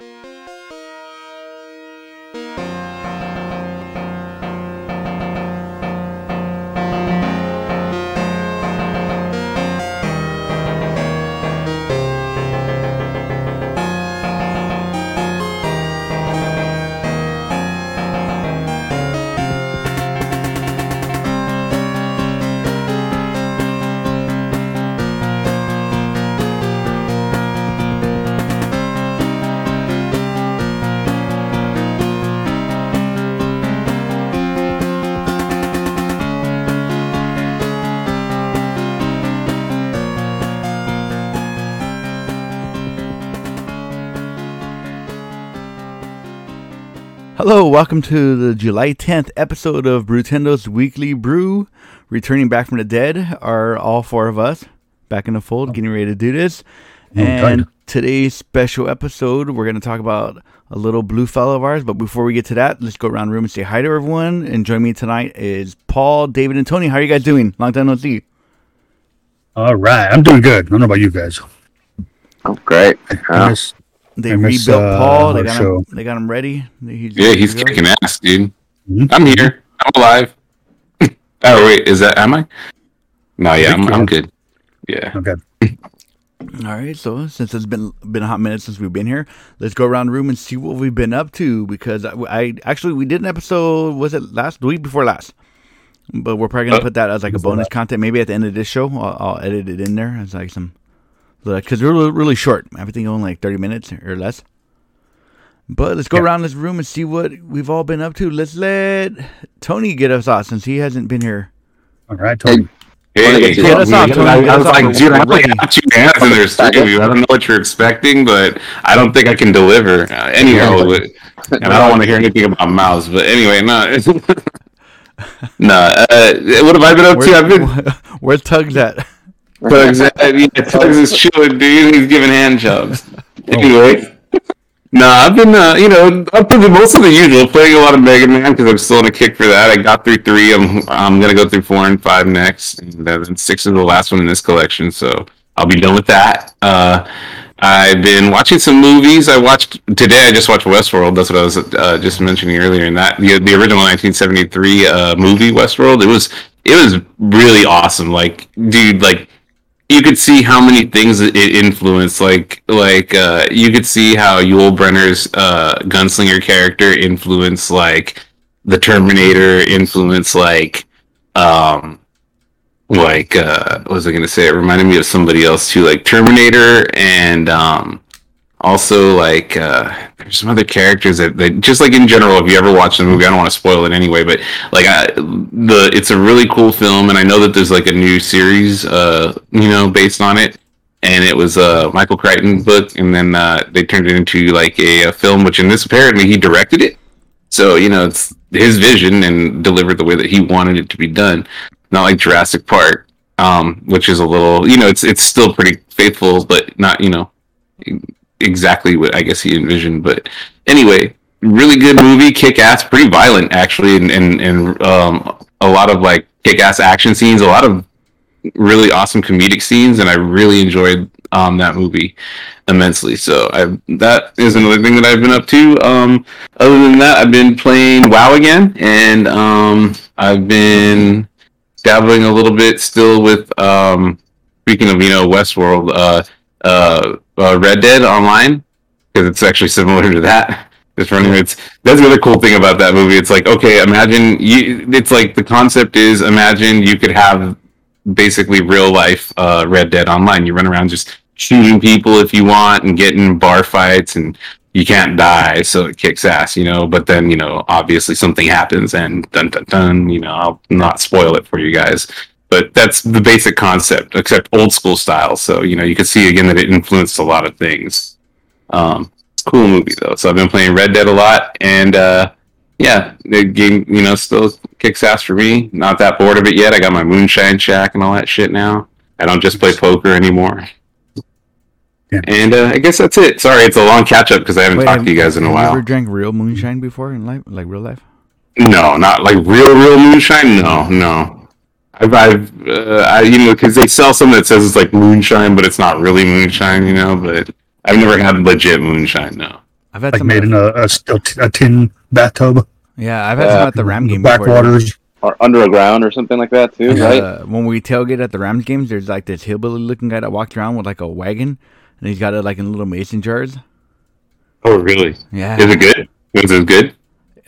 Hello, welcome to the July 10th episode of Brutendo's Weekly Brew. Returning back from the dead are all four of us back in the fold, getting ready to do this. Oh, and today's special episode, we're going to talk about a little blue fellow of ours. But before we get to that, let's go around the room and say hi to everyone. And join me tonight is Paul, David, and Tony. How are you guys doing? Long time no see. All right, I'm doing good. I don't know about you guys. Oh, great. I Yeah. miss- They I miss, rebuilt uh, Paul. They got, show. him, they got him ready. He's Yeah, ready he's go. kicking ass, dude. Mhm. I'm here. I'm alive. oh wait, is that am I? No, yeah, I'm, I'm good. Yeah. Okay. All right, so since it's been been a hot minute since we've been here, let's go around the room and see what we've been up to. Because I, I actually we did an episode. Was it last the week before last? But we're probably gonna Uh, put that as like a before bonus content. Maybe at the end of this show, I'll, I'll edit it in there as like some because we're really, really short. Everything only like thirty minutes or less. But let's go Yeah. around this room and see what we've all been up to. Let's let Tony get us off since he hasn't been here. All right, Tony. Hey, Get us off, Tony. I, Get I us was like, dude, I We're only ready. got two hands and there's three of you. I don't know what you're expecting, but I don't think I can deliver. Uh, anyhow, but, and I don't want to hear anything about mouths. But anyway, no, no. Uh, what have I been up to? I've been where's Tugs at? Tugs, uh, yeah, Tugs is chilling, dude. He's giving hand jobs. Anyway, no, I've been, uh, you know, up to the most of the usual, playing a lot of Mega Man because I'm still on a kick for that. I got through three. I'm, I'm gonna go through four and five next, and then six is the last one in this collection. So I'll be done with that. Uh, I've been watching some movies. I watched today. I just watched Westworld. That's what I was uh, just mentioning earlier. And that the, the original 1973 uh, movie Westworld. It was it was really awesome. Like, dude, like you could see how many things it influenced. Like, like uh, you could see how Yul Brynner's uh, gunslinger character influenced like the Terminator, influenced like um like uh what was I gonna say? It reminded me of somebody else too, like Terminator and um also like uh there's some other characters that, just like in general if you ever watch the movie i don't want to spoil it anyway but like I, the it's a really cool film and i know that there's like a new series uh you know based on it. And it was uh michael crichton's book and then uh they turned it into like a, a film which in this apparently he directed it. So you know it's his vision and delivered the way that he wanted it to be done not like jurassic park um which is a little you know it's it's still pretty faithful but not you know exactly what I guess he envisioned. But anyway, really good movie, kick ass, pretty violent actually, and and, and um, a lot of like kick ass action scenes, a lot of really awesome comedic scenes, and I really enjoyed um, that movie immensely. So I that is another thing that I've been up to. Um, other than that, I've been playing WoW again, and um, I've been dabbling a little bit still with um, speaking of you know Westworld. Uh, uh, uh, Red Dead Online because it's actually similar to that. It's running. It's that's the other cool thing about that movie. It's like okay, imagine you. It's like the concept is imagine you could have basically real life uh, Red Dead Online. You run around just shooting people if you want and getting bar fights and you can't die, so it kicks ass, you know. But then you know, obviously something happens and dun dun dun. You know, I'll not spoil it for you guys but that's the basic concept, except old school style. So you know, you can see again that it influenced a lot of things. Um, cool movie though. So I've been playing Red Dead a lot, and uh, yeah, the game you know still kicks ass for me. Not that bored of it yet. I got my Moonshine Shack and all that shit now. I don't just play poker anymore. Yeah. And uh, I guess that's it. Sorry, it's a long catch up because I haven't Wait, talked have- to you guys in a have while. You ever drank real moonshine before in life, like real life? No, not like real, real moonshine. No, no. I've, I've, uh, I, you know, because they sell some that says it's like moonshine, but it's not really moonshine, you know. But I've never had legit moonshine. No. I've had like some. made at- in a, tin bathtub. yeah, I've had Yeah. some at the Ram game. Backwaters. Or underground or something like that too, right? Uh, when we tailgate at the Rams games, there's like this hillbilly looking guy that walks around with like a wagon, and he's got it like in little mason jars. Oh, really? Yeah. Is it good? Is it good?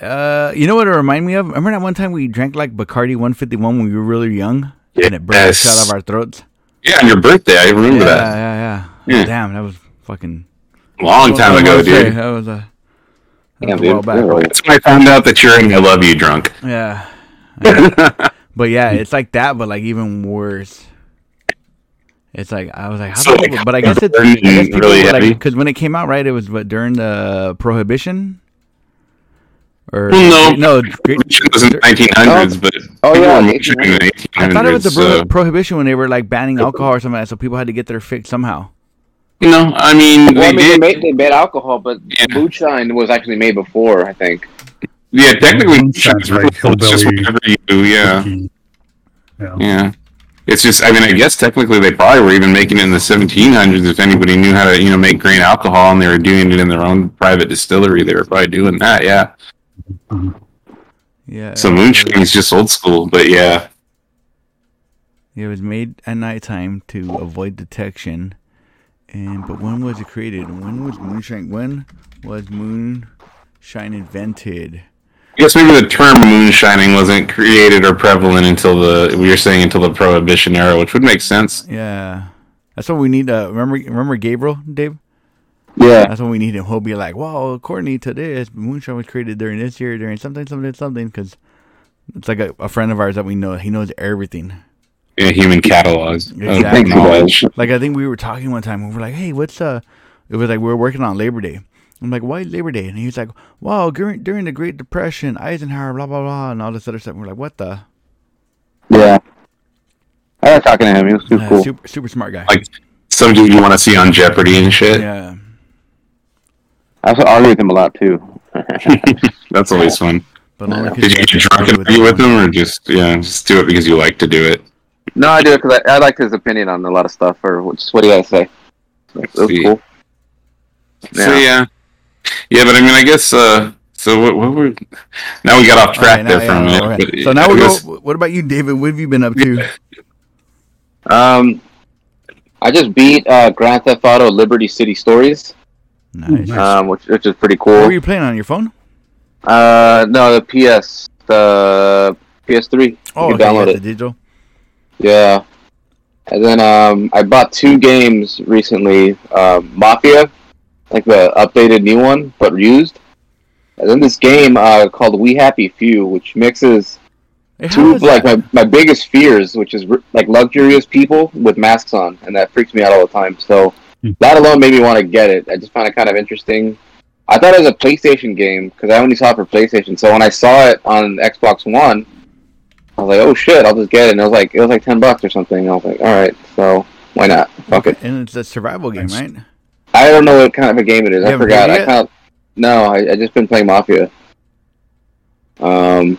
Uh, you know what it reminded me of? Remember that one time we drank like Bacardi 151 when we were really young, and it burned Yes. shit out of our throats. Yeah, on your birthday. I remember yeah, that. yeah, yeah, Yeah. Damn, that was fucking Long time ago, dude. That was a, that Yeah, was a dude. back. Really. That's when I found out that you're in I Love You drunk. Yeah. Yeah. but yeah, it's like that, but like even worse. It's like I was like, how So, do like, but I guess it's I guess really like because when it came out, right, it was what during the prohibition. Or Well, no, no. great, It was in the 1900s, but Oh, oh yeah, were motioning in the 1800s. I thought it was the pro- so- prohibition when they were like banning alcohol or something, like that, so people had to get their fix somehow. No, I mean, Well, I they mean, they made, they made alcohol, but Yeah. moonshine was actually made before, I think. Yeah, technically, mm-hmm. Sounds moonshine's very legal, it's just whatever you do. Yeah, mm-hmm. Yeah. yeah. It's just, I mean, I guess technically they probably were even making it in the 1700s. If anybody knew how to, you know, make grain alcohol and they were doing it in their own private distillery, they were probably doing that. Yeah. Yeah. So it was- moonshine is just old school, but yeah. It was made at nighttime to avoid detection. And but when was it created? When was moonshine? When was moonshine invented? I guess maybe the term moonshining wasn't created or prevalent until the we were saying until the prohibition era, which would make sense. Yeah, that's what we need. Uh, remember, remember Gabriel, Dave? Yeah. That's what we need him. He'll be like, "Well, according to this, moonshine was created during this year, during something, something, something." Because it's like a, a friend of ours that we know. He knows everything. Yeah, human catalogs of Exactly. knowledge. Like I think we were talking one time. We were like, "Hey, what's uh?" It was like we were working on Labor Day. I'm like, "Why Labor Day?" And he was like, "Well, during during the Great Depression, Eisenhower, blah blah blah, and all this other stuff." We're like, "What the?" Yeah. I was talking to him. He was too Uh, cool. Super super smart guy. Like some dude you want to see on Jeopardy and shit. yeah. I also argue with him a lot too. That's always fun. But only 'cause Did you get to drunk and argue with everyone. him, or just yeah, just do it because you like to do it? no, I do it because I, I liked his opinion on a lot of stuff, or just what do you gotta say? It was Sweet. cool. So yeah, yeah, but I mean, I guess. uh So what? what were? Now we got off track right, there now- for a minute. okay. but So now we'll go. What about you, David? What have you been up to? Um, I just beat uh, Grand Theft Auto Liberty City Stories, Nice. Nice. um, which which is pretty What cool. were you playing on your phone? Uh, no, the PS, the PS3. Oh, you okay, download yeah, it. the digital. Yeah. And then um, I bought two games recently. Um, Mafia, like the updated new one, but used. And then this game uh, called We Happy Few, which mixes Hey, two of like my, my biggest fears, which is r- like luxurious people with masks on, and that freaks me out all the time. So. That alone made me want to get it. I just found it kind of interesting. I thought it was a PlayStation game because I only saw it for PlayStation. So when I saw it on Xbox One, I was like, "Oh shit, I'll just get it." And it was like it was like ten bucks or something. I was like, "All right, so why not? Fuck it." And it's a survival game, Nice. right? I don't know what kind of a game it is. You I forgot. I yet? kind of no. I, I just been playing Mafia. Um,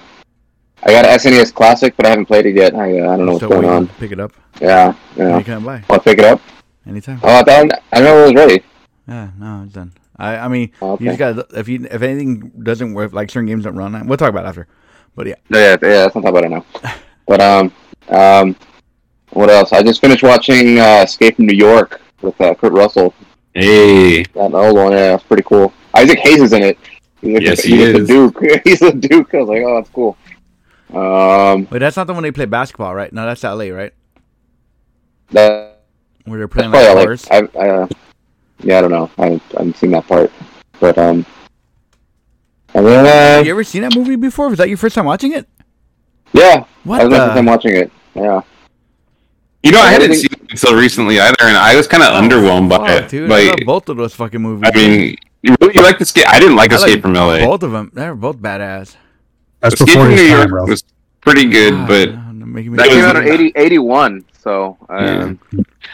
I got an SNES Classic, but I haven't played it yet. I uh, I don't know what's going on. Pick it up. Yeah, Yeah. yeah. You can buy I'll pick it up. Anytime. Oh, I thought I know it was ready. Yeah, no, it's done. I, I mean, Oh, you just got if you if anything doesn't work, like certain games don't run. We'll talk about it after. But yeah, Yeah, yeah, let's not talk about it now. But um, um, what else? I just finished watching uh, Escape from New York with uh, Kurt Russell. Hey, That old one, yeah, it's pretty cool. Isaac Hayes is in it. He's like, Yes, the, he he's is. the Duke. he's the Duke. I was like, oh, that's cool. Um, wait, that's not the one they play basketball, right? No, that's L.A., right? that, Where they're that's playing probably like like, cars. I, I, uh, yeah, I don't know. I haven't, I haven't seen that part, but um, and then Have uh, you ever seen that movie before? Was that your first time watching it? yeah, What that was my first time watching it. Yeah, you know, I hadn't Everything- seen it until recently either, and I was kind of underwhelmed by Oh, it. dude, I love Like, both of those fucking movies. I mean, you really you like this game? I didn't like I Escape like from LA. both of them. They're both badass. That's Escape from New York was pretty good, Ah, but no, making me that came out in 80, 81, so um,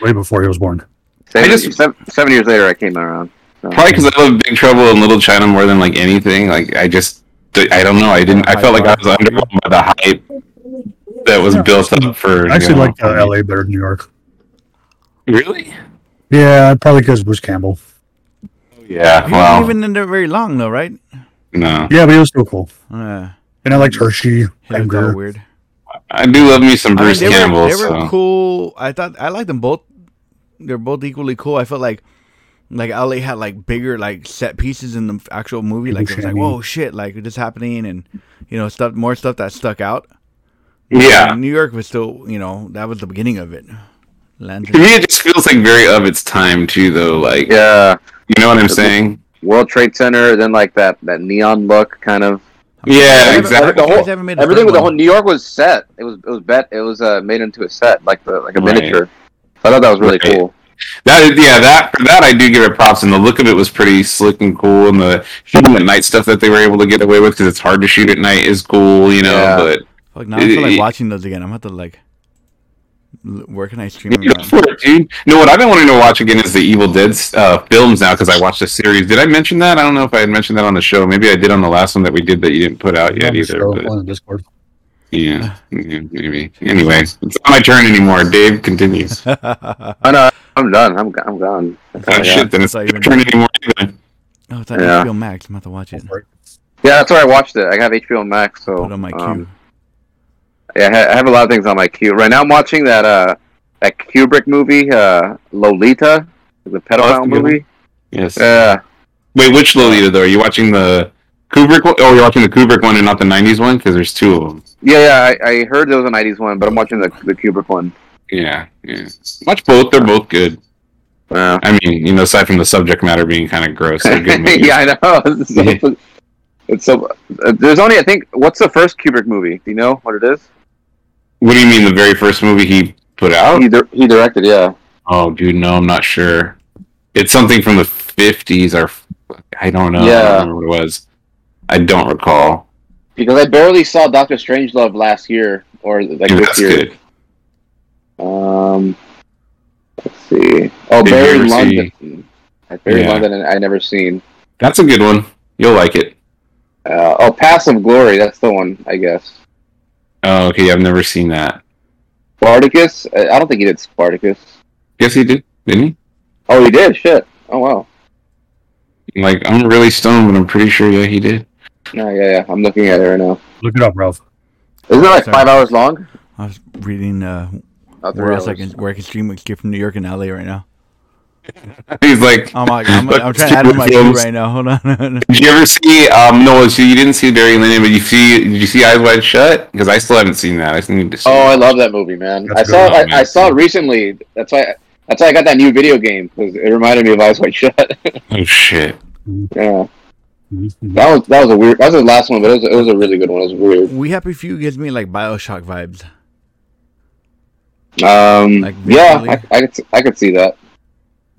Way before he was born. seven, just- seven, seven years later, I came around. So. probably because I love Big Trouble in Little China more than like anything. Like I just, I don't know. I didn't. I felt like I was underwhelmed by the hype that was built up for. I actually you know, like uh, LA better than New York. Really? Yeah, probably because Bruce Campbell. Yeah, He well, wasn't even in there very long though, right? no. Yeah, but it was still cool. Uh, And I liked Hershey. he looked Edgar. weird. I do love me some I mean, Bruce they Campbell. were they were cool. I thought I liked them both. They're both equally cool. I felt like like LA had like bigger like set pieces in the actual movie. Like it was like whoa shit, like this happening, and you know stuff more stuff that stuck out. Yeah. And New York was still you know that was the beginning of it. Landed. To me, it just feels like very of its time too, though. Like, Yeah, you know what I'm saying? World Trade Center, then like that that neon look kind of. Yeah, Every- exactly. The whole, made everything third with the whole New York was set. It was it was bet it was uh, made into a set like the like a Right. miniature. I thought that was really Right. cool. That is, yeah, that for that I do give it props, and the look of it was pretty slick and cool, and the shooting at night stuff that they were able to get away with because it's hard to shoot at night is cool, you know. Yeah. But Fuck, now I feel like Uh, watching those again. I'm gonna have to like. L- Where can I stream them? you know, it, dude. No, what I've been wanting to watch again is the Evil Dead uh, films now because I watched the series. Did I mention that? I don't know if I had mentioned that on the show. Maybe I did on the last one that we did that you didn't put out yet either. But on Discord. yeah, yeah, maybe. Anyway, it's not my turn anymore. Dave continues. I know. I'm done. I'm I'm gone. That's all I Oh, got. shit, then it's not not your turn anymore. Either. Oh, it's on Yeah. HBO Max. I'm about to to watch it. Yeah, that's where I watched it. I have HBO Max, so Put on my queue. um, yeah, I have a lot of things on my queue right now. I'm watching that uh that Kubrick movie, uh, Lolita, the Oh, pedophile good movie. Yes. Yeah, Wait, which Lolita though? Are you watching the Kubrick one? Oh, you're watching the Kubrick one and not the '90s one because there's two of them. yeah, yeah. I, I heard there was a '90s one, but I'm watching the the Kubrick one. Yeah, yeah. Watch both. They're both good. Yeah, I mean, you know, aside from the subject matter being kind of gross, they're good movies. yeah, I know. It's so, it's so uh, there's only I think what's the first Kubrick movie? Do you know what it is? What do you mean the very first movie he put out? He, di- he directed, yeah. Oh, dude, no, I'm not sure. It's something from the 50s or I don't know. I Yeah. don't remember what it was. I don't recall. Because I barely saw Doctor Strangelove last year or like Yeah, this year. good. Um, let's see. Oh, Did Barry Lyndon. I Barry Yeah. Lyndon, and I never seen. That's a good one. You'll like it. Uh, oh, Paths of Glory. That's the one, I guess. Oh, okay. I've never seen that. Spartacus. I I don't think he did Spartacus. Yes, he did, didn't he? Oh, he did. Shit. Oh wow. Like, I'm really stoned, but I'm pretty sure, yeah, he did. No, yeah, yeah. I'm looking at it right now. Look it up, Ralph. Isn't it like Sorry. five hours long? I was reading uh, three where else I can where I can stream Escape from New York and LA right now. He's like, I'm like, I'm, I'm trying to add to my queue films. right now. Hold on. Did you ever see? Um, no, so you didn't see Barry Lyndon, but you see? Did you see Eyes Wide Shut? Because I still haven't seen that. I still need to see. Oh, I love that movie, man. That's I a good saw. one, I, man. I saw it recently. That's why. That's why I got that new video game because it reminded me of Eyes Wide Shut. Oh shit! yeah, that was that was a weird. That was the last one, but it was it was a really good one. It was weird. we Happy Few gives me like Bioshock vibes. Um, Like yeah, visually? I, I could s- I could see that.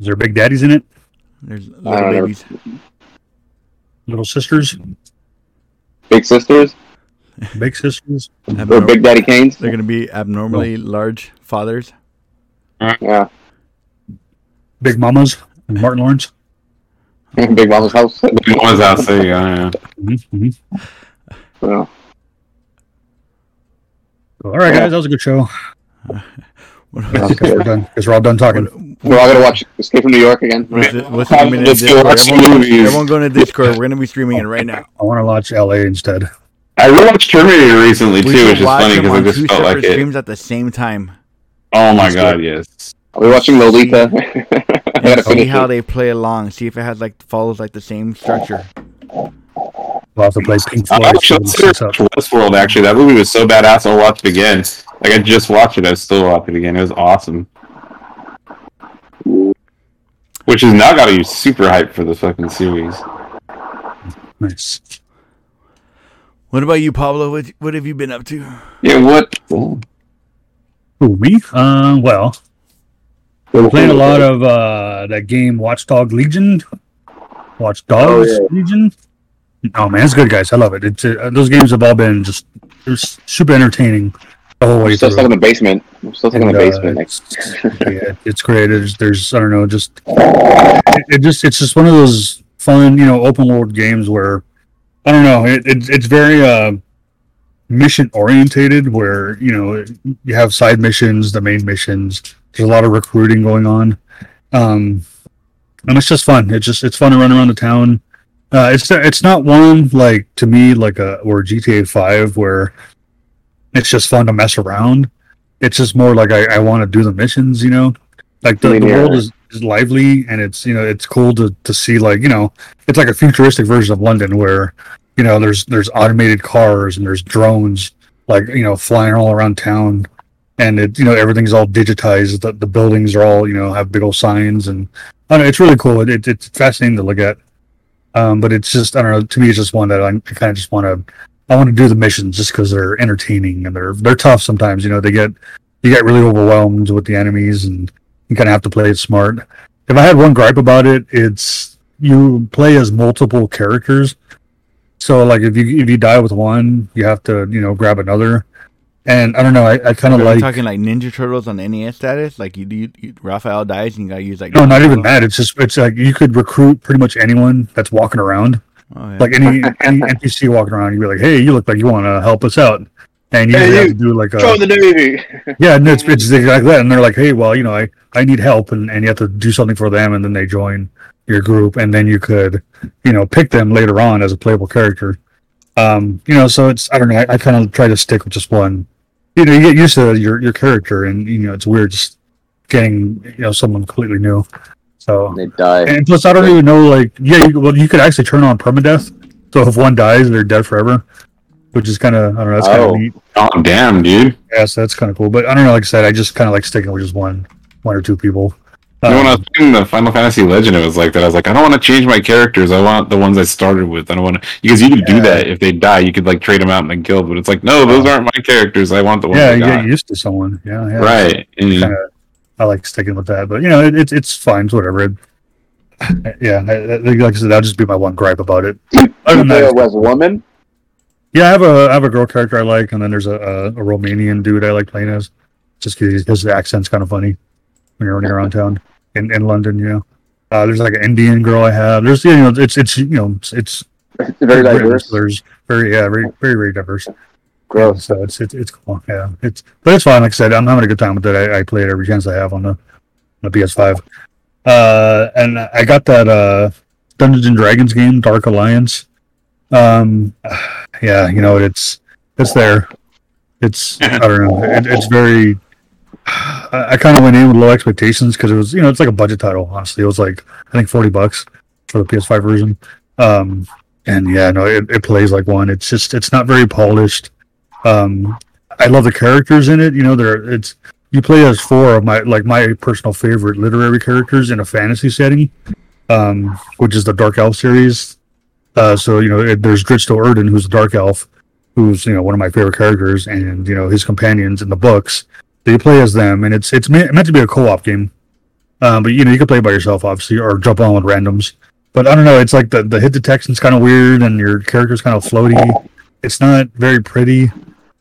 Is there big daddies in it? There's little don't know. babies. Little sisters? Big sisters Big sisters? or Abnor- Big Daddy Kanes. They're gonna be abnormally large fathers. Yeah, Big mamas? And Martin Lawrence? Big Mama's house. Mama's house. There you go. Yeah. Mm-hmm. Yeah. All right, guys, that was a good show. What- Guess we're done. Guess we're all done talking. We're all gonna watch Escape from New York again. What's it- what's it Let's go watch Everyone, movies. everyone go to Discord. We're gonna be streaming it right now. I want to watch LA instead. I rewatched Terminator recently We too, which is funny them because I just two felt separate like it. streams at the same time. Oh my god, it. yes. Are we watching Lolita? I And see how they play along. See if it has like follows like the same structure. We'll have to play Pink I Floyd. actually so. Westworld. Actually, that movie was so badass. I'll watch it again. Like I just watched it. I was still watch it again. It was awesome. Which is now got to be super hyped for the fucking series. Nice. What about you, Pablo? What, what have you been up to? Yeah. What? Who, me? Uh, well, We're playing a lot of uh, that game Watchdog Legion. Watch Dogs Oh, Legion. Oh man, it's good, guys. I love it. It's uh, those games have all been just super entertaining way I'm still stuck in the basement. I'm still stuck in the And, uh, basement. It's, yeah, it's great. There's, there's, I don't know, just it, it just, it's just one of those fun, you know, open world games where I don't know, it, it it's very uh, mission orientated. Where you know you have side missions, the main missions. There's a lot of recruiting going on. Um, and it's just fun. It's just it's fun to run around the town. Uh, it's it's not one like to me like a or GTA Five where it's just fun to mess around. It's just more like I, I want to do the missions. You know, like the, the world is, is lively and it's you know it's cool to to see like you know it's like a futuristic version of London where you know there's there's automated cars and there's drones like you know flying all around town. And it you know everything's all digitized. The, the buildings are all you know have big old signs and I don't know, it's really cool. It, it, it's fascinating to look at. Um but it's just i don't know to me it's just one that i kind of just want to i want to do the missions just because they're entertaining and they're they're tough sometimes you know they get you get really overwhelmed with the enemies and you kind of have to play it smart. If i had one gripe about it it's you play as multiple characters. So like if you if you die with one you have to you know grab another. And i don't know i, I kind of like talking like Ninja Turtles on NES status? Like you, you, you Raphael dies and you gotta use like no not even that. It's just it's like you could recruit pretty much anyone that's walking around Oh, yeah. like any any NPC walking around, you'd be like, "Hey, you look like you want to help us out," and you Hey, usually have to do like a Join the Navy. yeah, and it's it's exactly that. And they're like, "Hey, well, you know, I I need help," and and you have to do something for them, and then they join your group, and then you could you know pick them later on as a playable character. Um, you know, so it's I don't know. I, I kind of try to stick with just one. You know, you get used to your your character, and you know, it's weird just getting you know someone completely new. So they die. and plus, I don't even know, like, yeah, you, well, you could actually turn on permadeath. So if one dies, they're dead forever, which is kind of, I don't know, that's kind of Oh. neat. Oh damn, dude! Yeah, so that's kind of cool. But I don't know, like I said, I just kind of like sticking with just one, one or two people. You know, when I Um, was playing the Final Fantasy Legend, it was like that. I was like, I don't want to change my characters. I want the ones I started with. I don't want to because you could do that if they die. You could like trade them out and then kill. But it's like, no, those aren't my characters. I want the ones yeah, you got. get used to someone. Yeah, yeah. Right. And Kinda, I like sticking with that, but you know, it, it's it's fine. It's whatever. It, yeah, I, I- like I said, that'll just be my one gripe about it. You than play that, as a woman. Yeah, I have a I have a girl character I like, and then there's a, a, a Romanian dude I like playing as, just because his accent's kind of funny when you're running around town in, in London. You know, uh, there's like an Indian girl I have. There's you know it's it's you know it's, it's It's very diverse. There's very yeah very very very diverse. Gross. So it's it's it's cool. Yeah, it's but it's fine. Like I said, I'm having a good time with it. I, I play it every chance I have on the, on the PS5. Uh, and I got that uh Dungeons and Dragons game, Dark Alliance. Um, yeah, you know it's it's there. It's I don't know. It, it's very. I, I kind of went in with low expectations because it was you know it's like a budget title. Honestly, it was like I think forty bucks for the PS5 version. Um, and yeah, no, it, it plays like one. It's just it's not very polished. Um, I love the characters in it. You know, there it's you play as four of my like my personal favorite literary characters in a fantasy setting, um, which is the Dark Elf series. Uh, so you know, it, there's Drizzt Do'Urden, who's a Dark Elf, who's you know one of my favorite characters, and you know his companions in the books. You play as them, and it's it's meant, meant to be a co-op game. Um, but you know you can play by yourself, obviously, or jump on with randoms. But I don't know. It's like the the hit detection's kind of weird, and your character's kind of floaty. It's not very pretty.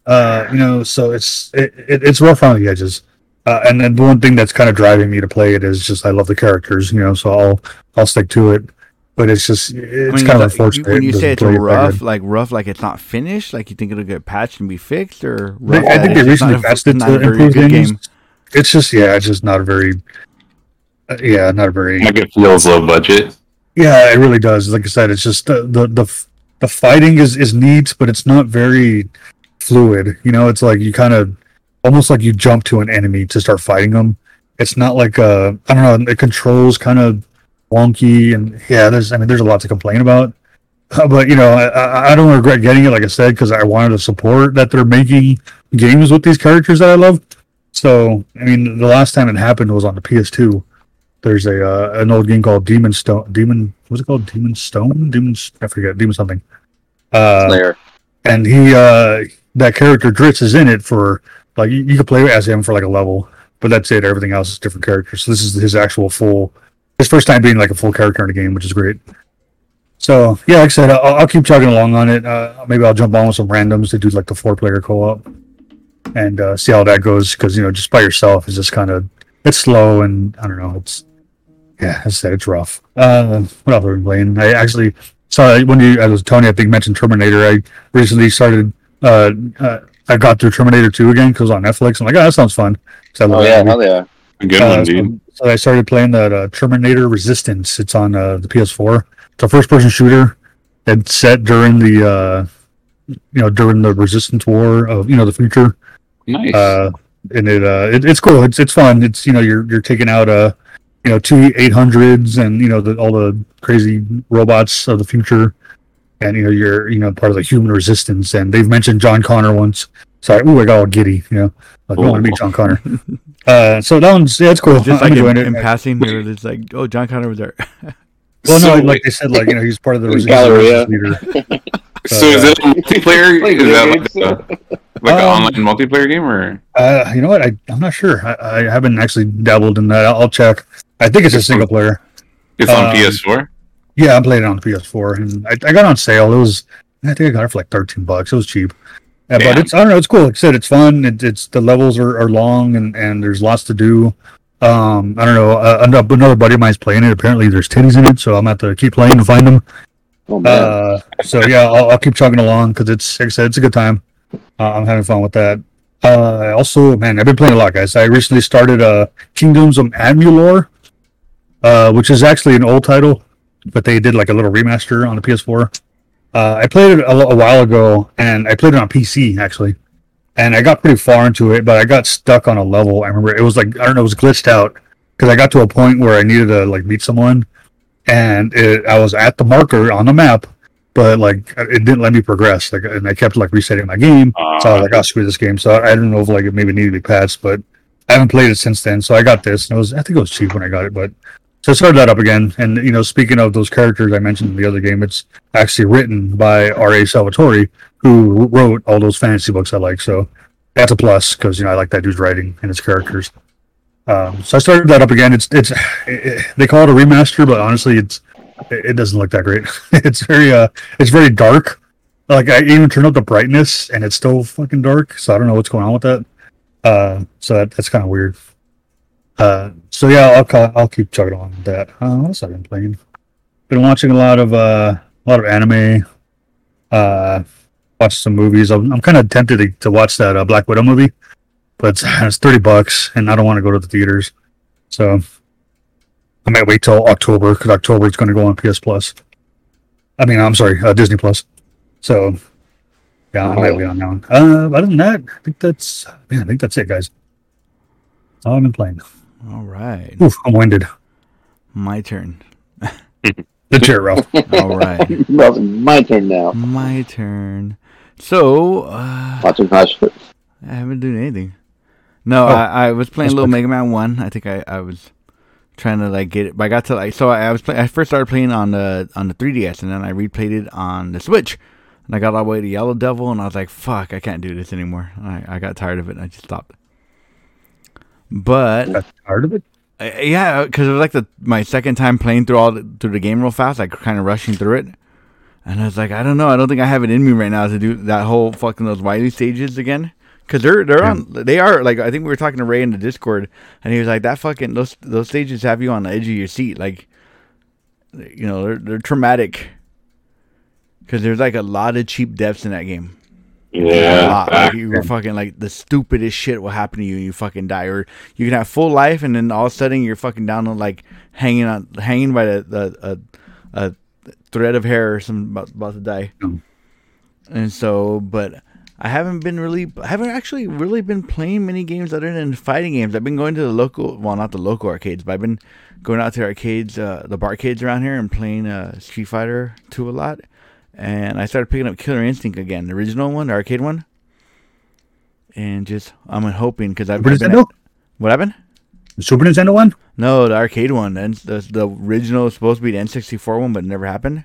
Uh, you know, so it's it, it, it's rough on the edges. Uh, and then the one thing that's kind of driving me to play it is just I love the characters, you know, so I'll I'll stick to it. But it's just it's When kind of like, unfortunate. When you it say it's rough, good. like rough, like it's not finished, like you think it'll get patched and be fixed, or They- rough I that think they it's just recently patched it to improve good things. game. It's just yeah, it's just not a very uh, yeah, not a very like it feels low budget. yeah, it really does. Like I said, it's just the the the, the fighting is is neat, but it's not very fluid. You know, it's like you kind of almost like you jump to an enemy to start fighting them. It's not like uh I don't know. It controls kind of wonky and yeah. There's I mean there's a lot to complain about. But you know, I, I I don't regret getting it, like I said, because I wanted to support that they're making games with these characters that I love. So, I mean, the last time it happened was on the PS2. There's a uh, an old game called Demon Stone. Demon, what's it called? Demon Stone? Demon, I forget. Demon something. Uh, Slayer. and he, uh, that character Drizzt is in it for like you, you could play as him for like a level, but that's it. Everything else is different characters. So this is his actual full, his first time being like a full character in a game, which is great. So yeah, like I said, I'll, I'll keep chugging along on it. Uh, maybe I'll jump on with some randoms to do like the four player co op and uh, see how that goes. Because you know, just by yourself is just kind of it's slow and I don't know. It's yeah, I said it's rough. Uh, what else have I been playing? I actually saw when you, I was Tony, I think mentioned Terminator. I recently started. Uh, uh, I got through Terminator 2 again because on Netflix. I'm like, oh, that sounds fun. I love Oh yeah, movie. hell yeah. A good Uh, one, dude. so, so I started playing that uh, Terminator Resistance. It's on uh, the PS4. It's a first-person shooter. that's set during the uh, you know during the Resistance War of you know the future. Nice. Uh, and it, uh, it it's cool. It's it's fun. It's you know you're you're taking out uh you know two eight hundreds and you know the, all the crazy robots of the future, and you know you're you know part of the human resistance. And they've mentioned John Connor once. Sorry, ooh, I got all giddy. You know, like, I want to meet John Connor. uh, so that one's yeah, it's cool. Just I'm like in, enjoying in passing, they were just like, "Oh, John Connor was there." Well, no, So- like they said, like you know, he's part of the resistance Galleria. leader. So is it a multiplayer? Is that like, a, like an Um, online multiplayer game or? Uh, you know what? I I'm not sure. I, I haven't actually dabbled in that. I'll, I'll check. I think it's a single player. It's on um, PS4. Yeah, I'm playing it on the PS4, and I, I got it on sale. It was I think I got it for like 13 bucks. It was cheap. Yeah, but it's I don't know. It's cool. Like I said, it's fun. It, it's the levels are, are long and and there's lots to do. Um, I don't know. Uh, another another buddy of mine's playing it. Apparently, there's titties in it, so I'm gonna have to keep playing to find them. Oh man. Uh, so yeah, I'll, I'll keep chugging along because it's like I said, it's a good time. Uh, I'm having fun with that. Uh, also, man, I've been playing a lot, guys. I recently started uh, Kingdoms of Amalur, uh, which is actually an old title, but they did like a little remaster on the PS4. Uh, I played it a, a while ago, and I played it on PC actually, and I got pretty far into it, but I got stuck on a level. I remember it was like I don't know, it was glitched out because I got to a point where I needed to like meet someone, and it, I was at the marker on the map, but like it didn't let me progress. Like, and I kept like resetting my game. So I was like, "Oh, screw this game." So I don't know if like it maybe needed to be patched, but I haven't played it since then. So I got this, and it was I think it was cheap when I got it, but so I started that up again. And you know, speaking of those characters I mentioned in the other game, it's actually written by R.A. Salvatore, who wrote all those fantasy books I like. So that's a plus because you know I like that dude's writing and his characters. Um, so I started that up again. It's it's it, they call it a remaster, but honestly, it's it, it doesn't look that great. it's very uh it's very dark. Like I even turned up the brightness and it's still fucking dark. So I don't know what's going on with that. Uh, so that, that's kind of weird. Uh, so yeah, I'll I'll keep chugging with that. Uh, what else have been playing? Been watching a lot of uh a lot of anime. Uh, watched some movies. I'm, I'm kind of tempted to, to watch that uh, Black Widow movie, but it's, it's thirty bucks, and I don't want to go to the theaters. So I might wait till October because October it's going to go on PS Plus. I mean, I'm sorry, uh, Disney Plus. So yeah, I might wait on that one. Uh, other than that, I think that's yeah, I think that's it, guys. That's all I've been playing. All right, Oof, I'm winded. my turn. The chair, Ralph. All right, Well, it's my turn now. my turn. So uh, Watching Hush. I haven't done anything. No, Oh, I, I was playing that's Little. Mega Man One. I think I, I was trying to like get it, but I got to like so I was play, I first started playing on the on the 3DS, and then I replayed it on the Switch, and I got all the way to Yellow Devil, and I was like, "Fuck, I can't do this anymore." I, I got tired of it, and I just stopped. But Got tired of it. uh, yeah, because it was like the my second time playing through all the, through the game real fast, like kind of rushing through it, and I was like, I don't know, I don't think I have it in me right now to do that whole fucking those Wily stages again. Cause they're they're Yeah. on they are like I think we were talking to Ray in the Discord and he was like that fucking those those stages have you on the edge of your seat like you know they're they're traumatic because there's like a lot of cheap deaths in that game Yeah. lot. Like you were fucking like the stupidest shit will happen to you and you fucking die. Or you can have full life and then all of a sudden you're fucking down on like hanging on hanging by the, the a, a thread of hair or something about, about to die. Mm. And so but I haven't been really I haven't actually really been playing many games other than fighting games. I've been going to the local well not the local arcades, but I've been going out to arcades, uh, the barcades around here and playing uh, Street Fighter 2 a lot. And I started picking up Killer Instinct again, the original one, the arcade one. And just I'm hoping because I've, Super I've been Nintendo? what happened? The Super Nintendo one? No, the arcade one. The, the the original was supposed to be the N64 one, but it never happened.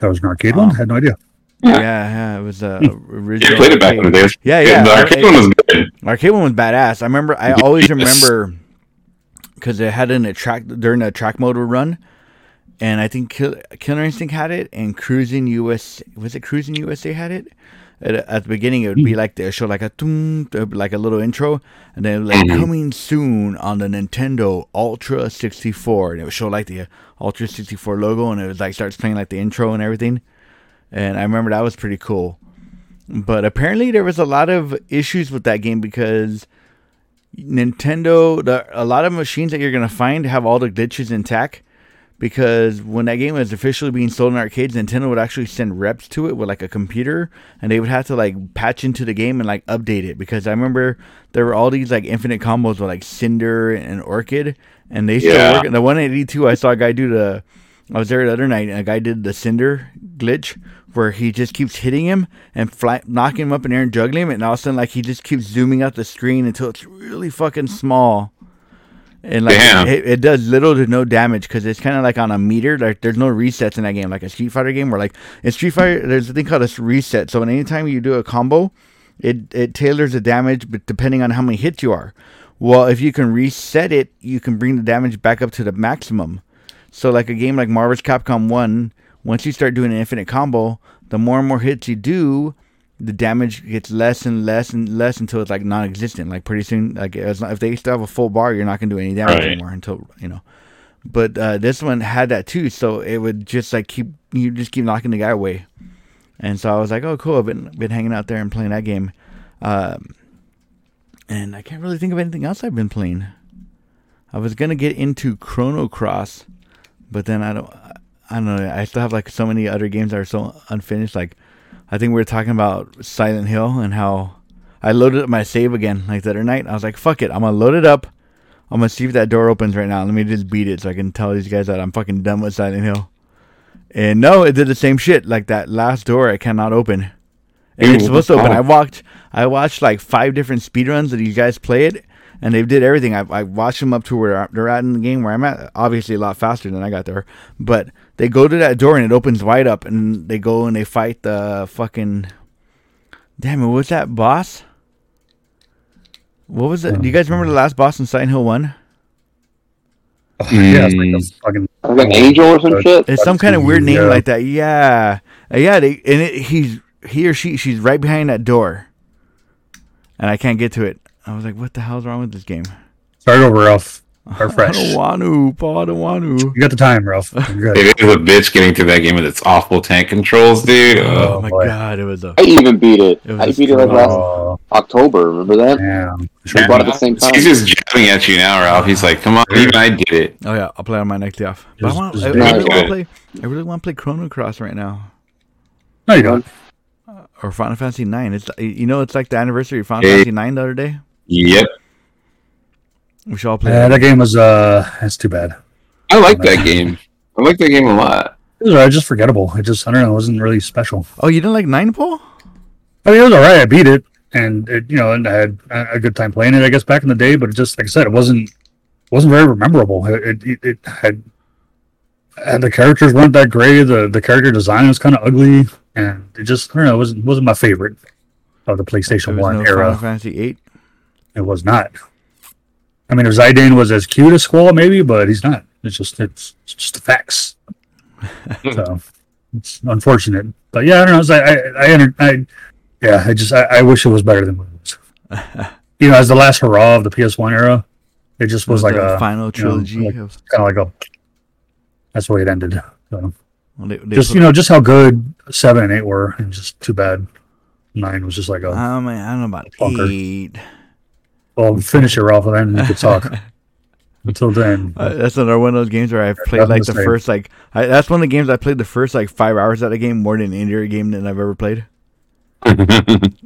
That was an arcade one. I had no idea. Yeah, yeah, it was uh, original. Yeah, I played it back in the arcade. days. Yeah, yeah. The arcade one was good. Arcade one was badass. I remember. I always remember because it had an attract during the track motor run, and I think Kill, Killer Instinct had it, and Cruis'n US was it Cruis'n USA had it. At, at the beginning, it would be like they show like a uh, like a little intro, and then like Mhm. coming soon on the Nintendo Ultra 64, and it would show like the Ultra 64 logo, and it was like starts playing like the intro and everything. And I remember that was pretty cool. But apparently there was a lot of issues with that game because Nintendo, the, a lot of machines that you're gonna find have all the glitches intact because when that game was officially being sold in arcades, Nintendo would actually send reps to it with like a computer, and they would have to like patch into the game and like update it. Because I remember there were all these like infinite combos with like Cinder and Orchid, and they still Yeah. work. The one eighty two, I saw a guy do the. I was there the other night, and a guy did the Cinder glitch where he just keeps hitting him and fly, knocking him up in air and juggling him, and all of a sudden like he just keeps zooming out the screen until it's really fucking small. And like it, it does little to no damage because it's kind of like on a meter. Like there's no resets in that game, like a Street Fighter game. Where like in Street Fighter, there's a thing called a reset. So anytime you do a combo, it it tailors the damage, but depending on how many hits you are. Well, if you can reset it, you can bring the damage back up to the maximum. So like a game like Marvel vs. Capcom One, once you start doing an infinite combo, the more and more hits you do, the damage gets less and less and less until it's like non-existent. Like pretty soon, like as, if they still have a full bar, you're not gonna do any damage Right. anymore until you know. But uh, this one had that too, so it would just like keep you just keep knocking the guy away. And so I was like, oh cool, I've been been hanging out there and playing that game. Um, and I can't really think of anything else I've been playing. I was gonna get into Chrono Cross, but then I don't. I don't know. I still have like so many other games that are so unfinished. Like, I think we were talking about Silent Hill and how I loaded up my save again like the other night. I was like, fuck it, I'm gonna load it up. I'm gonna see if that door opens right now. Let me just beat it so I can tell these guys that I'm fucking done with Silent Hill. And no, it did the same shit. Like that last door, I cannot open. And Ew, it's supposed to open. I walked. I watched like five different speedruns that these guys play it, and they did everything. I, I watched them up to where they're at in the game where I'm at. Obviously, a lot faster than I got there, but they go to that door and it opens wide up, and they go and they fight the fucking. Damn it! What's that boss? What was it? Do you guys remember the last boss in Silent Hill One? yeah, it's like a fucking. Like an angel or some shit. It's some kind of weird name Yeah. like that. Yeah, Uh, yeah. They, and it, he's he or she. She's right behind that door, and I can't get to it. I was like, "What the hell's wrong with this game?" Start over, Ralph. Start I fresh. don't want to, Paul. I don't want to. You got the time, Ralph. You're good. It is a bitch getting through that game with its awful tank controls, dude. Oh, Oh, my boy. god, it was a. I even beat it. It was I a beat it like last Oh, October. Remember that? damn. We bought it at the same time. He's just jabbing at you now, Ralph. He's like, "Come on, even I did it." Oh yeah, I'll play on my next day off. But I, want, I, I really want to play. I really want to play Chrono Cross right now, No, you don't. or Final Fantasy Nine. It's you know it's like the anniversary of Final Hey. Fantasy Nine the other day. Yep, We should all play. Yeah, that game was. uh That's too bad. I like that game. I like that game a lot. It was alright, just forgettable. It just I don't know. It wasn't really special. Oh, you didn't like Nine, Paul? I mean, it was alright. I beat it, and it, you know, and I had a a good time playing it. I guess back in the day, but it just like I said, it wasn't wasn't very memorable. It it, it had and the characters weren't that great. The the character design was kind of ugly, and it just I don't know. It wasn't wasn't my favorite of the There PlayStation was One no era. Final Fantasy Eight. It was not. I mean, if Zidane was as cute as Squall, maybe, but he's not. It's just it's, it's just the facts. so it's unfortunate, but yeah, I don't know. I, I, I, I, yeah, I just I, I wish it was better than what it was. you know, as the last hurrah of the PS1 era, it just was like a final you know, trilogy. like- kind of like a. That's the way it ended. So well, they, they just you know, just how good seven and eight were, and just too bad nine was just like a. Um, I don't know about Bunker. eight. Well, finish it off, and then you could talk. Until then, Uh, that's another one of those games where I've played like to the first like I, that's one of the games I played the first like five hours of the game more than any other game that I've ever played.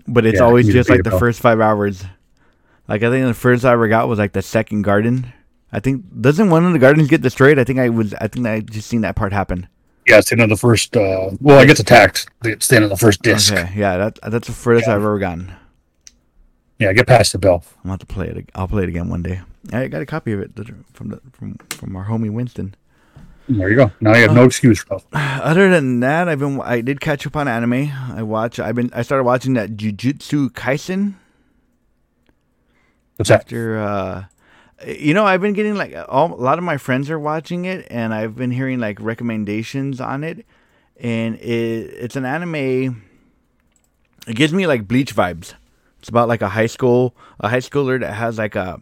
But it's Yeah, always just like the though. first five hours. Like I think the first I ever got was like the second garden. I think doesn't one of the gardens get destroyed? I think I was I think I just seen that part happen. Yeah, it's the end of the first. Uh, well, it gets attacked. It's the end of the first disc. Okay, yeah, that that's the furthest Yeah. I've ever gotten. Yeah, get past the Bill. I'm about to play it. I'll play it again one day. I got a copy of it from the, from from our homie Winston. There you go. Now you have no excuse, bro. Other than that, I've been I did catch up on anime. I watch. I've been I started watching that Jujutsu Kaisen What's that? after. uh you know, I've been getting like all, a lot of my friends are watching it, and I've been hearing like recommendations on it. And it, it's an anime. It gives me like Bleach vibes. It's about like a high school, a high schooler that has like a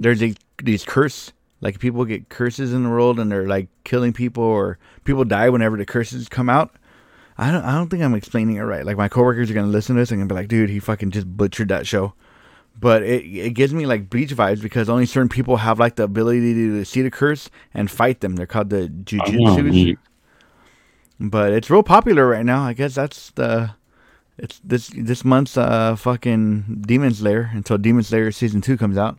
there's a these curse like people get curses in the world and they're like killing people or people die whenever the curses come out. I don't I don't think I'm explaining it right. Like my coworkers are gonna listen to this and gonna be like, dude, he fucking just butchered that show. but it it gives me like Bleach vibes because only certain people have like the ability to see the curse and fight them. They're called the neat. but it's real popular right now. I guess that's the it's this this month's uh fucking Demon Slayer until Demon Slayer season two comes out.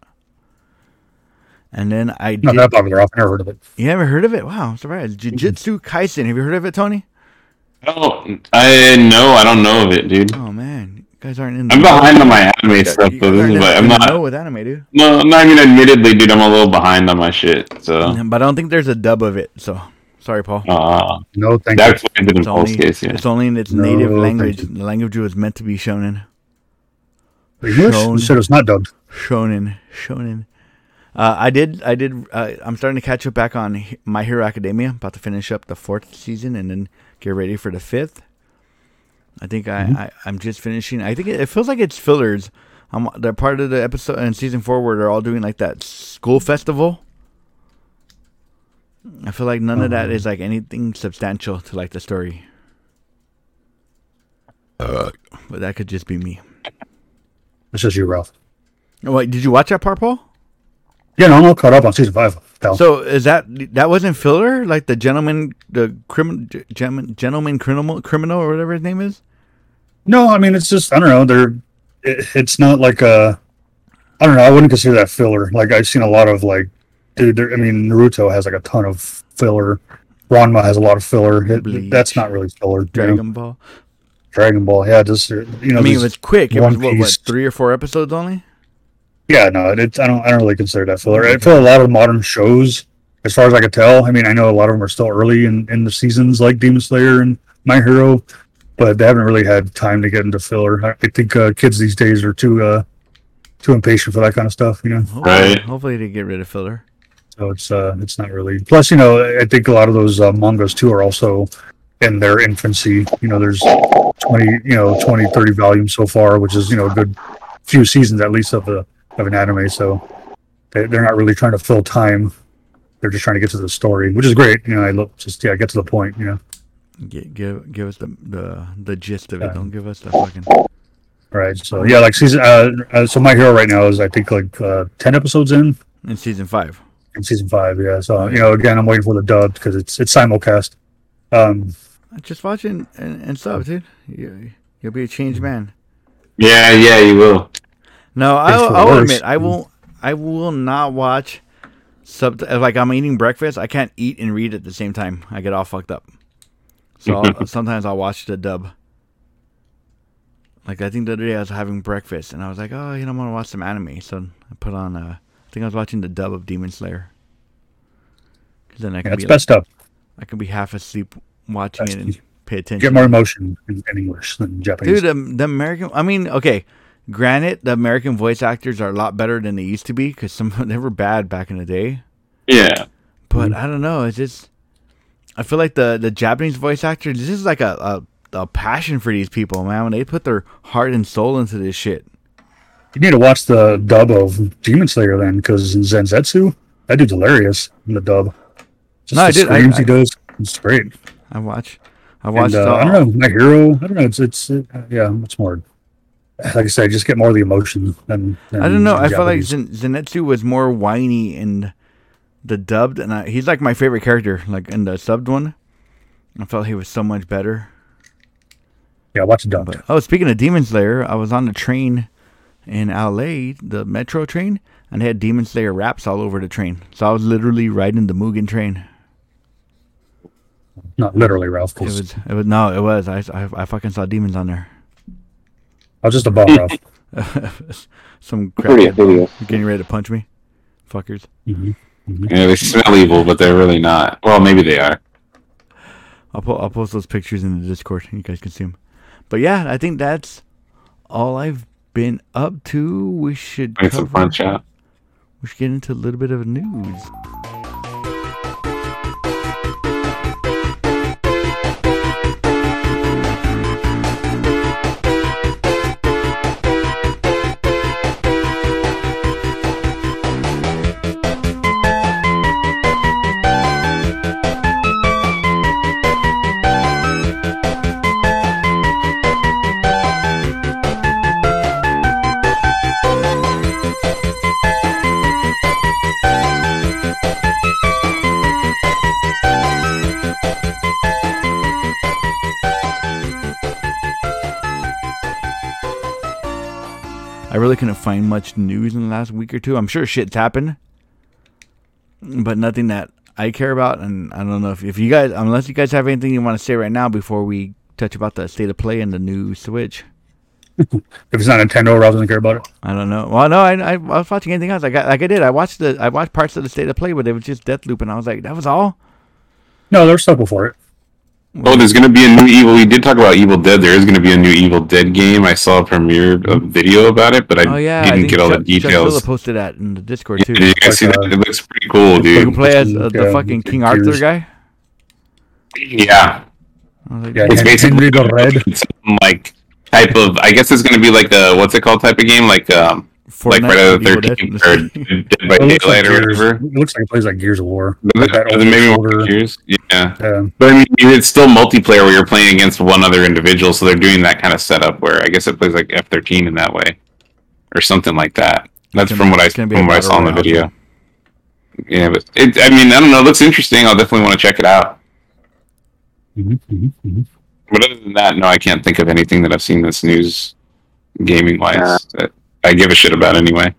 And then I Not did. that popular. I've never heard of it. You ever heard of it? Wow, I'm surprised. Jujutsu Kaisen. Have you heard of it, Tony? Oh, I no, I don't know of it, dude. Oh man, you guys aren't in. I'm behind on my anime stuff, You though. guys This aren't is I'm not. know with anime, dude. No, no, I mean, admittedly, dude, I'm a little behind on my shit. So, But I don't think there's a dub of it. So sorry, Paul. uh, No, thank that's you. what in It's only, case, yeah. it's only in its No, native language. The language it was meant to be shown in. English? Shown. You said it's not dubbed. Shonen, shonen. Uh, I did, I did. Uh, I'm starting to catch up back on My Hero Academia. About to finish up the fourth season and then get ready for the fifth. I think I, I I'm just finishing. I think it, it feels like it's fillers. I'm they're part of the episode and season four where they're all doing like that school festival. I feel like none of that is um, like anything substantial to like the story. Uh, but that could just be me. It's just you, Ralph. Oh, wait, did you watch that part, Paul? Yeah, no, I'm all caught up on season five. Pal. So is that that wasn't filler? Like the gentleman, the criminal, gentleman, gentleman criminal, criminal, or whatever his name is. no, I mean it's just I don't know. They're it, it's not like a I don't know. I wouldn't consider that filler. Like I've seen a lot of like, dude. I mean Naruto has like a ton of filler. Ranma has a lot of filler. It- that's not really filler. you know? Dragon Ball. Dragon Ball. Yeah, just uh, you know. I mean, it was quick. It One was what, what, Piece. three or four episodes only. Yeah, no, it's I don't I don't really consider that filler. I feel a lot of modern shows, as far as I could tell. I mean, I know a lot of them are still early in, in the seasons, like Demon Slayer and My Hero, but they haven't really had time to get into filler. I, I think uh, kids these days are too uh too impatient for that kind of stuff, you know. Hopefully, Right. Hopefully, they get rid of filler. So it's uh it's not really. Plus, you know, I think a lot of those uh, mangas too are also in their infancy. You know, there's 20, you know, 20, 30 volumes so far, which is you know a good few seasons at least of the of an anime. So they, they're not really trying to fill time. They're just trying to get to the story, which is great. You know, I look just yeah, get to the point. You know, Give give, give us the, the the gist of it. Yeah. Don't give us the fucking. right? So yeah, like season. Uh, uh, so my hero right now is I think like uh, ten episodes in In season five. In season five. Yeah. So you know, again, I'm waiting for the dub because it's it's simulcast. Um, Just watching and, and sub, dude. You, you'll be a changed man. Yeah, yeah, you will. No, I'll, I'll worst. admit I won't. I will not watch sub. Like I'm eating breakfast, I can't eat and read at the same time. I get all fucked up. So I'll, sometimes I'll watch the dub. Like I think the other day I was having breakfast and I was like, oh, you know, I'm gonna watch some anime. So I put on. Uh, I think I was watching the dub of Demon Slayer. 'Cause then I can yeah, be it's like, best stuff. I can be half asleep watching Best it and pay attention. Get more emotion in, in English than Japanese. Dude, the, the American. I mean, okay. Granted, the American voice actors are a lot better than they used to be because some they were bad back in the day. Yeah. But mm-hmm. I don't know. It's just I feel like the the Japanese voice actors. This is like a, a a passion for these people, man. When they put their heart and soul into this shit. You need to watch the dub of Demon Slayer then, because Zenitsu, that dude's hilarious in the dub. Just No, I did- I- screams I- he does, it's great. I watch. I And, watched. uh, I don't know, my hero. I don't know. It's it's uh, yeah, it's more. Like I said, just get more of the emotion than. than I don't know. I felt like. Zen, Zenitsu was more whiny in the dubbed, and I, he's like my favorite character. Like in the subbed one, I felt he was so much better. yeah, watch the dub. But oh, speaking of Demon Slayer, I was on the train in LA, the metro train, and they had Demon Slayer wraps all over the train. So I was literally riding the Mugen train. Not literally, Ralph. It 'cause was, it was no, it was. I, I, I fucking saw demons on there. I was just a bum, Ralph. Some Pretty crap video. getting ready to punch me, fuckers. hmm Yeah, they smell evil, but they're really not. Well, maybe they are. I'll po- I'll post those pictures in the Discord. You guys can see them. But yeah, I think that's all I've been up to. We should some cover, punch out. we should get into a little bit of news. Much news in the last week or two. I'm sure shit's happened, but nothing that I care about. And I don't know if, if you guys, unless you guys have anything you want to say right now before we touch about the state of play and the new Switch. If it's not Nintendo, Rob doesn't care about it. I don't know. Well, no, I, I, I was watching anything else. Like I, like I did. I watched the I watched parts of the state of play, but it was just Deathloop, and I was like, that was all. No, there's stuff before it. Oh, there's going to be a new Evil. We did talk about Evil Dead. There is going to be a new Evil Dead game. I saw a premiere a video about it, but I Oh yeah, didn't think get all Chuck, the details. Phillip posted that in the Discord too. Did you guys see that? uh, It looks pretty cool, dude. You dude. can play as uh, the fucking King Arthur guy. Yeah, like, Yeah, it's Henry basically the Red. some, like type of. I guess it's going to be like a what's it called type of game, like um, like Fortnite, Friday the Evil Dead. Thirteenth or Dead by It looks like or Gears. whatever. It looks like it plays like Gears of War. Does Like that older maybe shoulder. more years? Yeah. Yeah. But I mean, it's still multiplayer where you're playing against one other individual, so they're doing that kind of setup where I guess it plays like F13 in that way, or something like that. That's gonna- from what I it's gonna from what I saw in the royale. video. Yeah, but it, I mean, I don't know. It looks interesting. I'll definitely want to check it out. Mhm, mhm, mhm. But other than that, no, I can't think of anything that I've seen that's news, gaming wise, Yeah. that I give a shit about anyway.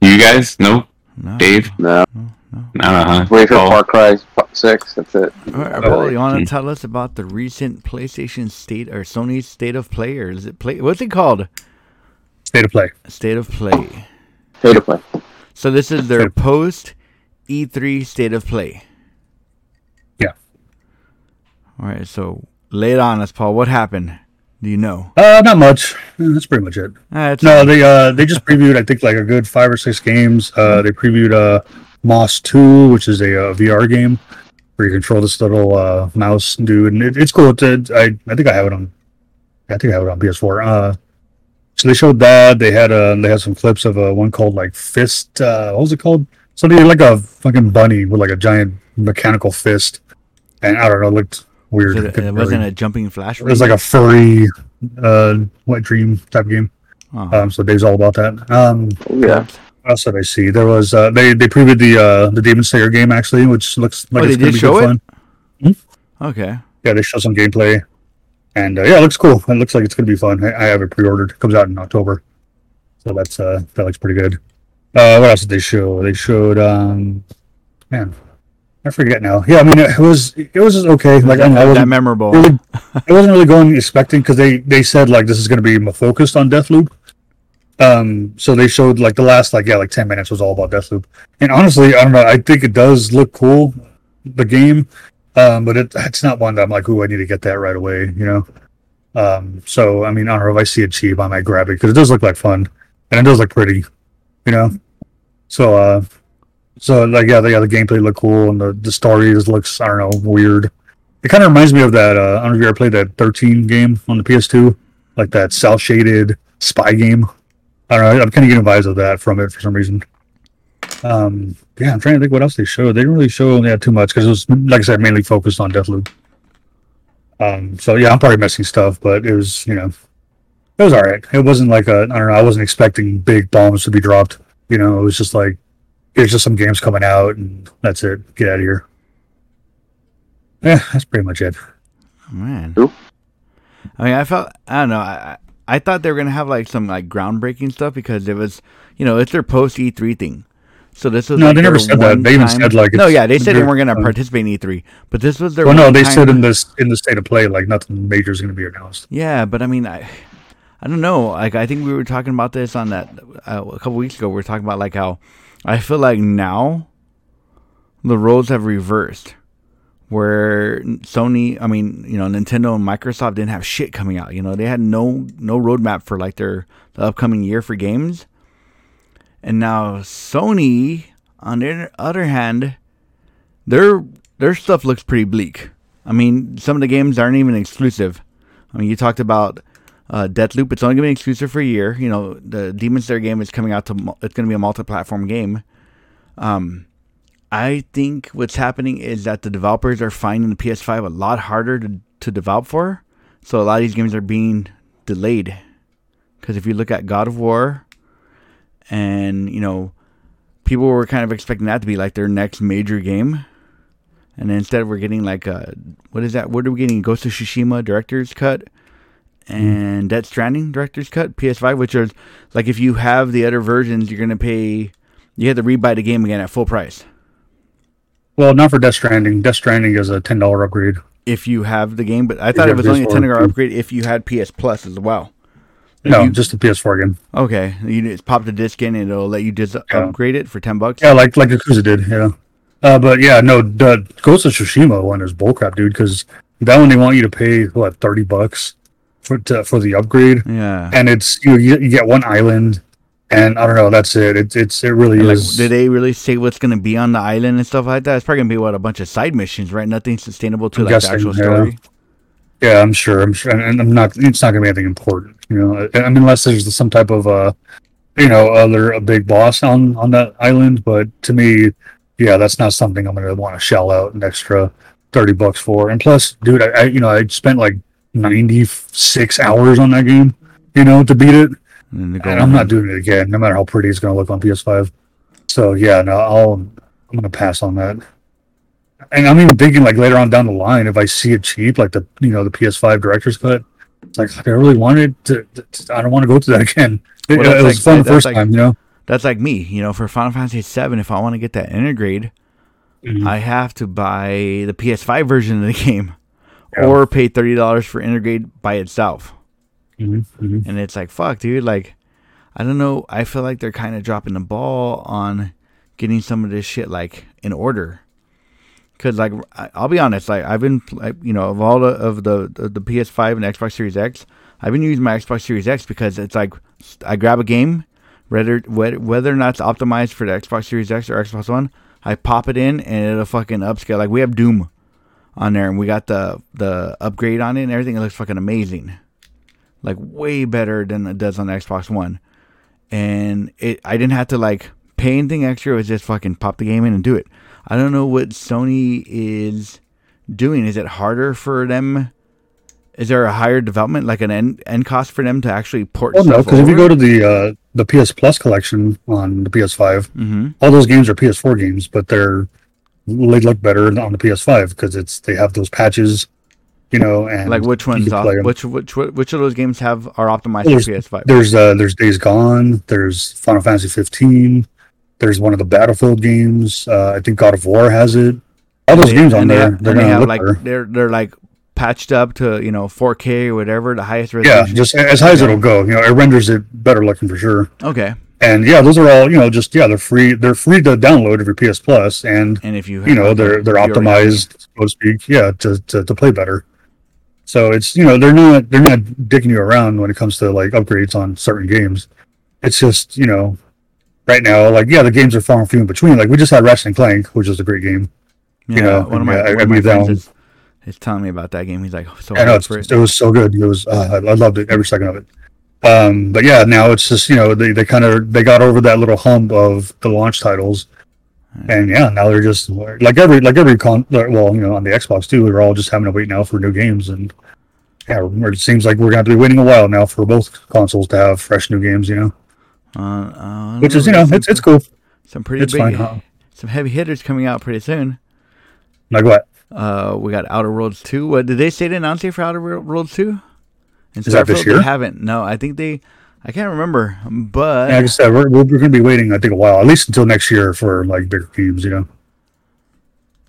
You guys? No, No. Dave? No. No, Uh-huh. Wait for Paul? Far Cry 6. That's it. All right, Oh, Paul, you want hmm. to tell us about the recent PlayStation state or Sony state of play, or is it play? What's it called? State of play. State of play. Pay to play. So this is their post E3 state of play. Yeah. All right, so lay it on us, Paul. What happened? Do you know? Uh, not much. Uh, That's pretty much it. It's No, they uh they just previewed I think like a good five or six games. Uh, they previewed uh Moss Two, which is a uh, VR game where you control this little uh mouse dude, and it, it's cool. It's, uh, I I think I have it on. I think I have it on PS4. Uh, so they showed that they had uh they had some clips of uh, one called like Fist. Uh, what was it called? Something like a fucking bunny with like a giant mechanical fist, and I don't know, it looked weird. So it, it wasn't really- a jumping flash. it was like a furry uh wet dream type game. Oh, Um, so Dave's all about that. Um, yeah. what else did I see? There was uh, they they previewed the uh, the Demon Slayer game actually, which looks like Oh, it's gonna be show good it? fun. okay. Yeah, they show some gameplay, and uh, yeah, it looks cool. It looks like it's gonna be fun. I, I have it pre-ordered. It comes out in October, so that's uh that looks pretty good. Uh, what else did they show? They showed um, man, I forget now. Yeah, I mean it was it was okay. Like I, know, I that wasn't memorable. really, I wasn't really going expecting because they they said like this is going to be focused on Deathloop. Um, so they showed like the last like yeah like ten minutes was all about Deathloop, and honestly I don't know I think it does look cool, the game, um, but it it's not one that I'm like ooh I need to get that right away you know. Um, so I mean I don't know if I see it cheap I might grab it because it does look like fun, and it does look pretty, you know. So uh, so like yeah the yeah the gameplay looked cool and the the story just looks I don't know weird. It kind of reminds me of that. Uh, I don't know if you ever played that 13 game on the PS2, like that cell shaded spy game. I don't know. I'm kind of getting vibes of that from it for some reason. Um, yeah, I'm trying to think what else they showed. They didn't really show yeah too much because it was like I said mainly focused on Deathloop. Um, so yeah, I'm probably missing stuff, but it was you know it was all right. It wasn't like a I don't know. I wasn't expecting big bombs to be dropped. You know, it was just like it's just some games coming out and that's it. Get out of here. Yeah, that's pretty much it. Man. Who? I mean, I felt I don't know. I I I thought they were gonna have like some like groundbreaking stuff because it was you know it's their post E three thing. So this was No, like they never said that. They even one-time- said, like, no, yeah, they said they weren't gonna uh, participate in E three, but this was their Well, no, they one-time- said in this in the state of play like nothing major is going to be announced. Yeah, but I mean, I, I don't know. Like, I think we were talking about this on that uh, a couple weeks ago. We were talking about like how I feel like now the roles have reversed, where Sony, I mean, you know, Nintendo and Microsoft didn't have shit coming out. You know, they had no no roadmap for like their the upcoming year for games, and now Sony, on the other hand, their their stuff looks pretty bleak. I mean, some of the games aren't even exclusive. I mean, you talked about uh, Deathloop. It's only going to be exclusive for a year. You know, the Demon Slayer game is coming out to. It's going to be a multi-platform game. Um, I think what's happening is that the developers are finding the PS5 a lot harder to to develop for. So a lot of these games are being delayed. Because if you look at God of War, and you know, people were kind of expecting that to be like their next major game. And instead we're getting like a what is that? What are we getting? Ghost of Tsushima director's cut, and Death Stranding Director's Cut PS5, which are like if you have the other versions, you're gonna pay. You have to rebuy the game again at full price. Well, not for Death Stranding. Death Stranding is a ten dollar upgrade. If you have the game, but I thought it was only a ten dollar upgrade if you had PS Plus as well. No, You- just the PS4 game. Okay, you just pop the disc in and it'll let you just upgrade it for ten bucks. Yeah, like like Yakuza did. Yeah. Uh, but yeah, no, the Ghost of Tsushima one is bullcrap, dude. Because that one they want you to pay what thirty bucks for to, for the upgrade, Yeah. and it's you, you get one island, and I don't know, that's it. It's it's it really And, like, is. did they really say what's gonna be on the island and stuff like that? It's probably gonna be what a bunch of side missions, right? Nothing sustainable to I'm like the guessing, actual yeah. story. Yeah, I'm sure. I'm sure, and- I'm not. It's not gonna be anything important, you know. I mean, unless there's some type of uh, you know, other a big boss on on that island. But to me, yeah, that's not something I'm gonna want to shell out an extra thirty bucks for. And plus, dude, I, I you know I spent like ninety six hours on that game, you know, to beat it, And then they go and I'm not doing it again, no matter how pretty it's gonna look on PS5. So yeah, no, I'll I'm gonna pass on that. And I'm even thinking like later on down the line, if I see it cheap, like the you know the PS5 director's cut, it's like I really wanted to. to- I don't want to go through that again. It, Well, it was like- fun the first like- time, you know. That's like me, you know, for Final Fantasy VII. If I want to get that Intergrade, Mhm. I have to buy the PS5 version of the game, Yeah. or pay thirty dollars for Intergrade by itself. Mhm, mhm. And it's like, fuck, dude. Like, I don't know. I feel like they're kind of dropping the ball on getting some of this shit like in order. Cause like I'll be honest, like I've been, like, you know, of all the of the, the the PS5 and Xbox Series X, I've been using my Xbox Series X because it's like I grab a game, whether whether whether or not it's optimized for the Xbox Series X or Xbox One, I pop it in and it'll fucking upscale. Like we have Doom on there, and we got the the upgrade on it and everything. It looks fucking amazing like way better than it does on the Xbox One. And it I didn't have to like pay anything extra, it was just fucking pop the game in and do it. I don't know what Sony is doing. Is it harder for them? Is there a higher development, like an end, end cost for them to actually port Well, no, because if you go to the uh, the PS Plus collection on the PS5, hmm all those games are PS4 games, but they're they look better on the PS5 because it's they have those patches, you know, and Like which ones? Off, which which which of those games have are optimized Well, for PS5? There's uh there's Days Gone, there's Final Fantasy 15, there's one of the Battlefield games. Uh, I think God of War has it. All those They- games on there, have- they're they have like better. they're they're like patched up to you know 4K or whatever, the highest resolution. Yeah, just as high as it'll go. You know, it renders it better looking for sure. okay. And yeah, those are all you know. Just yeah, they're free. They're free to download if you're PS Plus, and And if you you know they're they're you optimized, so to speak. Yeah, to, to to play better. So it's you know they're not they're not dicking you around when it comes to like upgrades on certain games. It's just you know right now like yeah the games are far and few in between. Like we just had Ratchet and Clank, which is a great game. Yeah, know, one of my, yeah, I- one I of my mean, friends is, is telling me about that game. He's like, oh, so I know it. it was so good. It was uh, I, I loved it every second of it. Um, but yeah, now it's just you know they, they kind of they got over that little hump of the launch titles, and yeah, now they're just like every like every con. Well, you know, on the Xbox too, we're all just having to wait now for new games, and yeah, it seems like we're gonna have to be waiting a while now for both consoles to have fresh new games. You know, Uh, uh, which is you know it's it's cool. some pretty It's big, fine. Huh? some heavy hitters coming out pretty soon. Like what? Uh, we got Outer Worlds two. What did they say to announce it for Outer Worlds two? And Is that this year? They haven't. No, I think they. I can't remember, but Yeah, like I said, we're we're, we're gonna be waiting. I think a while, at least until next year for like bigger games. You know.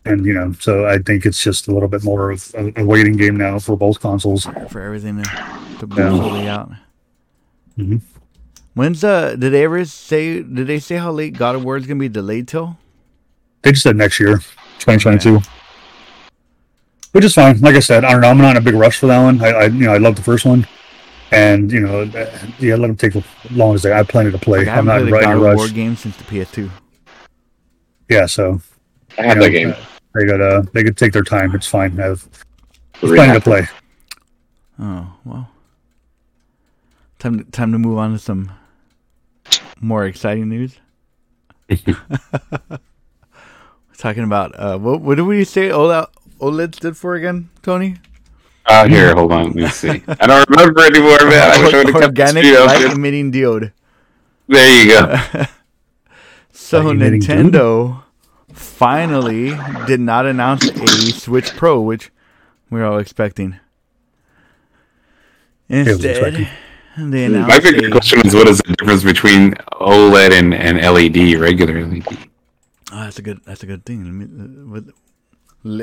And you know, so I think it's just a little bit more of a, waiting game now for both consoles. for everything to, to Yeah. fully out. Mhm. When's uh? Did they ever say? Did they say how late God of War is gonna be delayed till? They just said next year, 2022. Which is fine. Like I said, I don't know. I'm not in a big rush for that one. I, I you know, I love the first one, and you know, uh, yeah, let them take as long as they. I have plenty to play. Like, I I'm haven't not played a right in God a of War rush. game since the PS2. Yeah, so I have you that game. They got uh, they could take their time. It's fine. I have there's Three plenty to play. Oh well. Time to, time to move on to some more exciting news. Talking about uh, what what did we say OLED OLED stood for again, Tony? Oh, here, hold on. Let me see. I don't remember anymore, man. I wish I would have kept the Organic light emitting diode. There you go. So Nintendo finally did not announce a Switch Pro, which we we're all expecting. Instead, they hmm. My announced bigger a, question is what is the difference between OLED and, and LED, regular LED? Oh, ah, that's a good. That's a good thing. Let me, uh, what, li-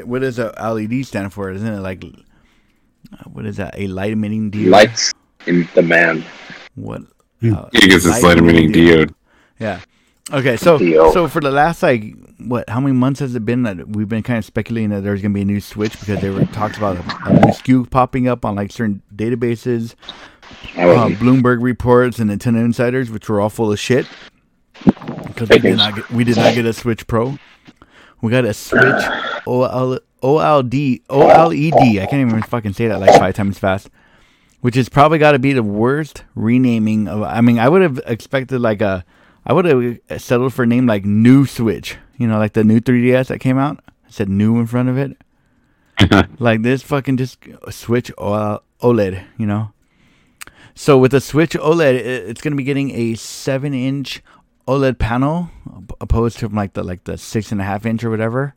what does a LED stand for? Isn't it like uh, what is that? A light emitting diode. Lights in demand. What? Hmm. uh, I guess it's light emitting diode. Yeah. Okay, so Diode. so for the last like what? How many months has it been that we've been kind of speculating that there's gonna be a new Switch because there were talks about a, a new SKU popping up on like certain databases, I uh. Bloomberg reports, and Nintendo insiders, which were all full of shit. Because we did not get, we did not get a Switch Pro. We got a Switch OL, OLD OLED. I can't even fucking say that like five times fast. Which is probably got to be the worst renaming of. I mean, I would have expected like a. I would have settled for a name like New Switch. You know, like the new 3DS that came out. It said new in front of it. like this fucking just Switch OLED. You know. So with the Switch OLED, it's going to be getting a seven-inch OLED panel, opposed to like the like the six and a half inch or whatever.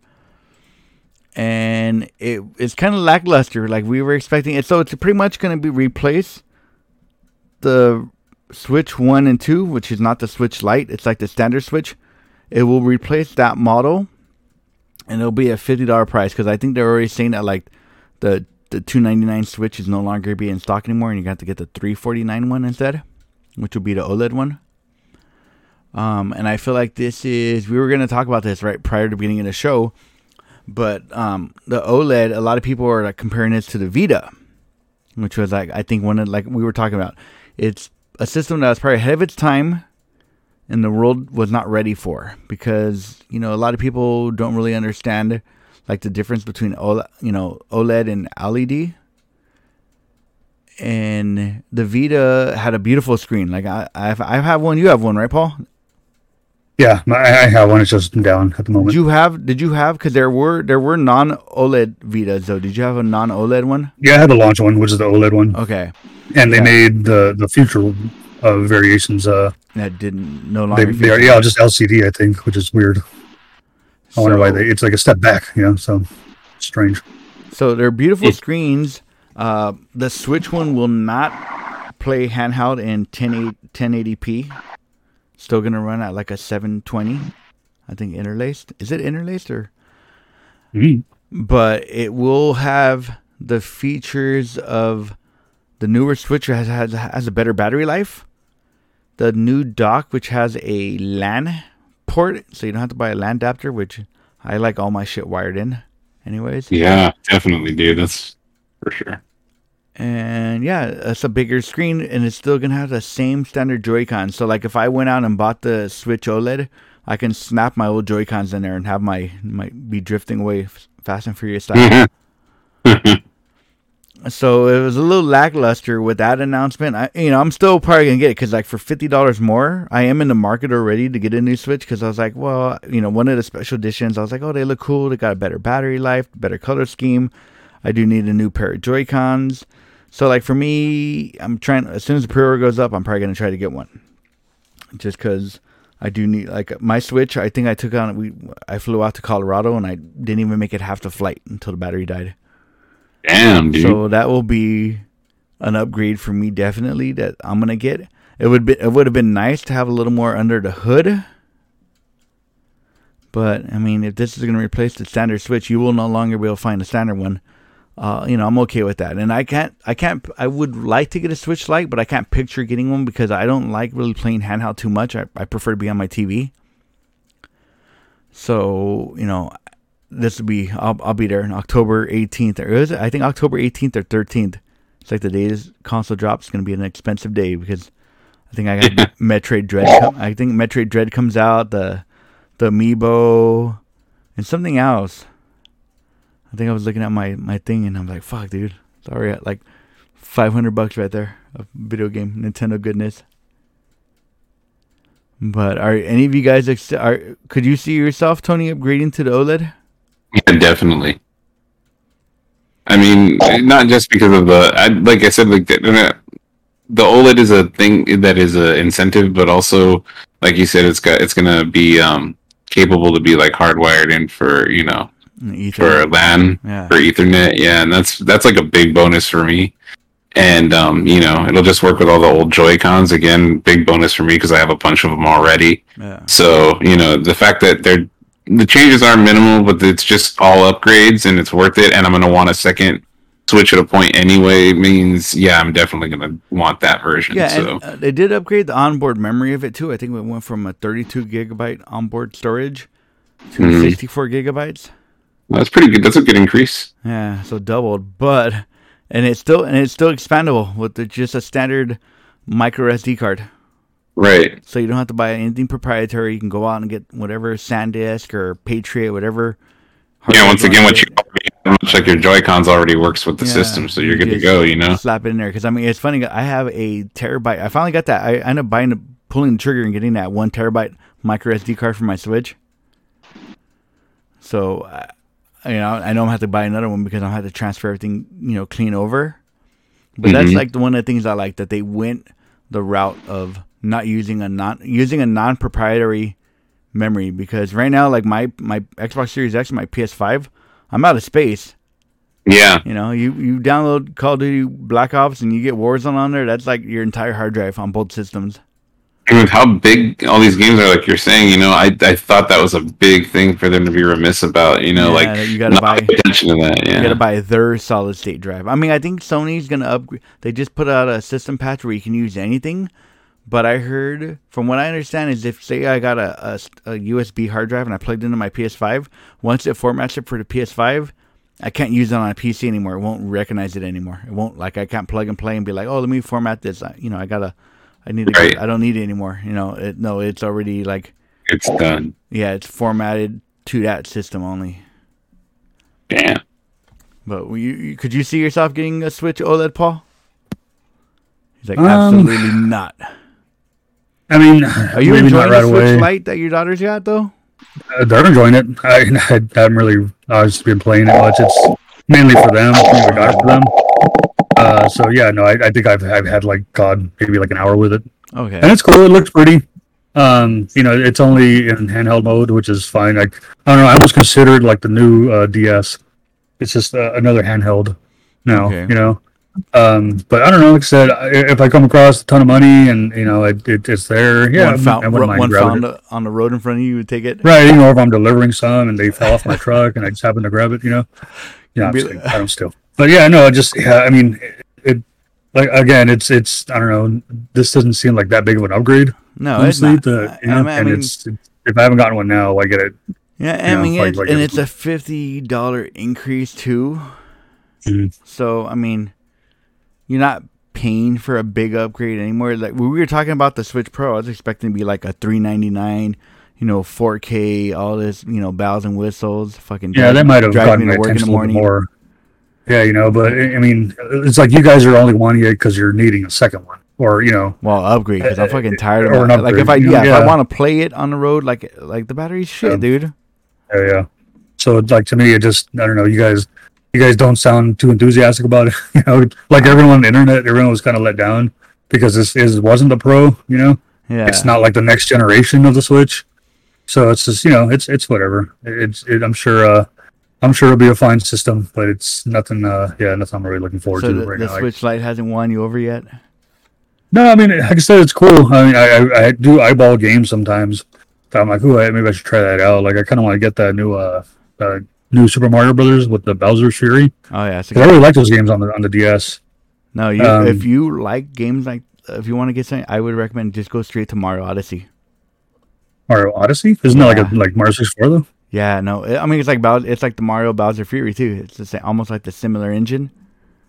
And it it's kind of lackluster, like we were expecting it. So it's pretty much going to be replace the Switch One and Two, which is not the Switch Lite. It's like the standard Switch. It will replace that model, and it'll be a fifty dollar price because I think they're already saying that like the the two ninety nine Switch is no longer be in stock anymore, and you got to get the three forty nine one instead, which will be the OLED one. Um, and I feel like this is we were gonna talk about this right prior to beginning of the show, but um, the OLED, a lot of people are like comparing this to the Vita, which was like I think one of like we were talking about. It's a system that was probably ahead of its time, and the world was not ready for because you know a lot of people don't really understand like the difference between OLED, you know OLED and LED. And the Vita had a beautiful screen. Like I, I have one. You have one, right, Paul? Yeah, my, I have one. It's just down at the moment. Did you have? Did you have? Because there were there were non OLED Vitas though. Did you have a non OLED one? yeah, I had the launch one, which is the OLED one, Okay, and they yeah. made the the future uh, variations. Uh, that didn't no they, longer. they are, yeah, just LCD, I think, which is weird. I wonder why they. It's like a step back, you know. So strange. So they're beautiful screens. Uh, the Switch one will not play handheld in 1080, 1080p. Still gonna run at like a 720. I think interlaced. Is it interlaced or? Mm. But it will have the features of the newer Switch has has has a better battery life. The new dock, which has a LAN port, so you don't have to buy a LAN adapter, which I like all my shit wired in, anyways. Yeah, definitely, dude. That's for sure. And yeah, it's a bigger screen and it's still gonna have the same standard Joy-Con. So like if I went out and bought the Switch OLED, I can snap my old Joy-Cons in there and have my might be drifting away fast and furious style. Mm-hmm. so it was a little lackluster with that announcement. I you know, I'm still probably gonna get it because like for fifty dollars more, I am in the market already to get a new Switch because I was like, well, you know, one of the special editions, I was like, oh, they look cool. They got a better battery life, better color scheme. I do need a new pair of Joy Cons. So like for me, I'm trying. As soon as the pre-order goes up, I'm probably gonna try to get one. Just because I do need like my Switch. I think I took on we. I flew out to Colorado and I didn't even make it half the flight until the battery died. Damn, dude. So that will be an upgrade for me, definitely. That I'm gonna get. It would be. It would have been nice to have a little more under the hood. But I mean, if this is gonna replace the standard Switch, you will no longer be able to find a standard one. Uh, you know, I'm okay with that. And I can't. I can't. I would like to get a Switch Lite, but I can't picture getting one because I don't like really playing handheld too much. I, I prefer to be on my TV. So you know, this will be I'll, I'll be there on October 18th or is it? I think October 18th or 13th. It's like the day this console drops. It's gonna be an expensive day because I think I got Metroid Dread. Com- I think Metroid Dread comes out the the Amiibo and something else. I think I was looking at my my thing and I'm like, fuck, dude. Sorry, like 500 bucks right there of video game Nintendo goodness. But are any of you guys ex- are? Could you see yourself, Tony, upgrading to the OLED? Yeah, definitely. I mean, not just because of the, I, like I said, like the, the OLED is a thing that is a incentive, but also, like you said, it's got it's gonna be um capable to be like hardwired in for you know for Ethernet. LAN Yeah. for Ethernet. Yeah, and that's that's like a big bonus for me. and um, you know it'll just work with all the old Joy Cons. Again, big bonus for me because I have a bunch of them already. Yeah. So you know the fact that they're the changes are minimal, but it's just all upgrades and it's worth it. And I'm gonna want a second switch at a point anyway. Means yeah, I'm definitely gonna want that version. Yeah, so and uh, they did upgrade the onboard memory of it too. I think it went from a 32 gigabyte onboard storage to Mhm. 64 gigabytes. That's pretty good. That's a good increase. Yeah, so doubled, but and it's still and it's still expandable with the, just a standard micro SD card. Right. So you don't have to buy anything proprietary. You can go out and get whatever SanDisk or Patriot, whatever. Yeah. Once again, what you much like your Joy Cons already works with the Yeah, system, so you're good to go. You know. slap it in there because I mean it's funny. I have a terabyte. I finally got that. I ended up buying, pulling the trigger and getting that one terabyte micro SD card for my Switch. So, you know, I know I'm gonna have to buy another one because I have to transfer everything, you know, clean over. But that's Mhm. like the one of the things I like that they went the route of not using a non using a non proprietary memory because right now, like my my Xbox Series X, and my PS5, I'm out of space. Yeah. You know, you, you download Call of Duty Black Ops and you get Warzone on there. That's like your entire hard drive on both systems. And with how big all these games are, like you're saying, you know, I I thought that was a big thing for them to be remiss about. You know, Yeah, like you gotta buy- attention to that. You gotta buy their solid state drive. I mean, I think Sony's gonna upgrade. They just put out a system patch where you can use anything. But I heard, from what I understand, is if say I got a, a, a USB hard drive and I plugged into my PS5, once it formats it for the PS5, I can't use it on a PC anymore. It won't recognize it anymore. It won't like I can't plug and play and be like, oh, let me format this. I, you know, I gotta, I need to. Right. I don't need it anymore. You know, it, no, it's already like It's done. Yeah, it's formatted to that system only. Damn. But you, you could you see yourself getting a Switch OLED, Paul? He's like, Um, absolutely not. I mean, Are you maybe enjoying not right the Switch away. Lite that your daughter's got though? Uh, they're enjoying it. I, I haven't really. I've just been playing it much. It's mainly for them. Got for them. Uh, so yeah, no, I, I think I've I've had like God maybe like an hour with it, Okay. and it's cool. It looks pretty. Um, you know, it's only in handheld mode, which is fine. Like I don't know. I almost consider it like the new uh, DS. It's just uh, another handheld now. Okay. You know. Um, but I don't know. Like I said, if I come across a ton of money and you know it, it it's there, yeah, one found, I wouldn't mind one found it. on the road in front of you, you would take it. Right, you know, if I'm delivering some and they fell off my truck and I just happen to grab it, you know. Yeah, I'm Be- just- I don't steal. But yeah, no, just yeah, I mean, it, it like again, it's it's I don't know. This doesn't seem like that big of an upgrade. No, it's not. the, I- I mean- and it's, it's if I haven't gotten one now, I get it. Yeah, I mean, like- it's, like and it's- it's a fifty dollar increase too. Mhm. So I mean, you're not paying for a big upgrade anymore. Like when we were talking about the Switch Pro, I was expecting to be like a three ninety nine, you know, four K, all this, you know, bells and whistles, fucking. Yeah, drive- that might have gotten me my to work in the attention a little morning. more. Yeah, you know, but I mean, it's like you guys are only wanting it because you're needing a second one, or you know, Well, upgrade because I'm Uh, fucking tired of it. Like if I upgrade, yeah, if I want to play it on the road, like like the battery's shit, Yeah. dude. yeah, yeah. So like to me, it just I don't know. You guys, you guys don't sound too enthusiastic about it. You know, like everyone on the internet, everyone was kind of let down because this is wasn't the pro. You know, Yeah, it's not like the next generation of the Switch. So it's just you know, it's it's whatever. It's it, I'm sure. uh I'm sure it'll be a fine system, but it's nothing. uh Yeah, nothing I'm really looking forward So to the, right the now. Like- Switch Lite hasn't won you over yet. no, I mean, like I said, it's cool. I mean, I I, I do eyeball games sometimes. I'm like, ooh, maybe I should try that out. Like, I kind of want to get that new uh, uh new Super Mario Brothers with the Bowser Fury. Oh yeah, I really like those games on the on the DS. No, you, Um, if you like games like if you want to get something, I would recommend just go straight to Mario Odyssey. Mario Odyssey isn't that like Yeah. a like Mario 64 though? Yeah, no, I mean it's like Bowser, it's like the Mario Bowser Fury too. It's the same, almost like the similar engine.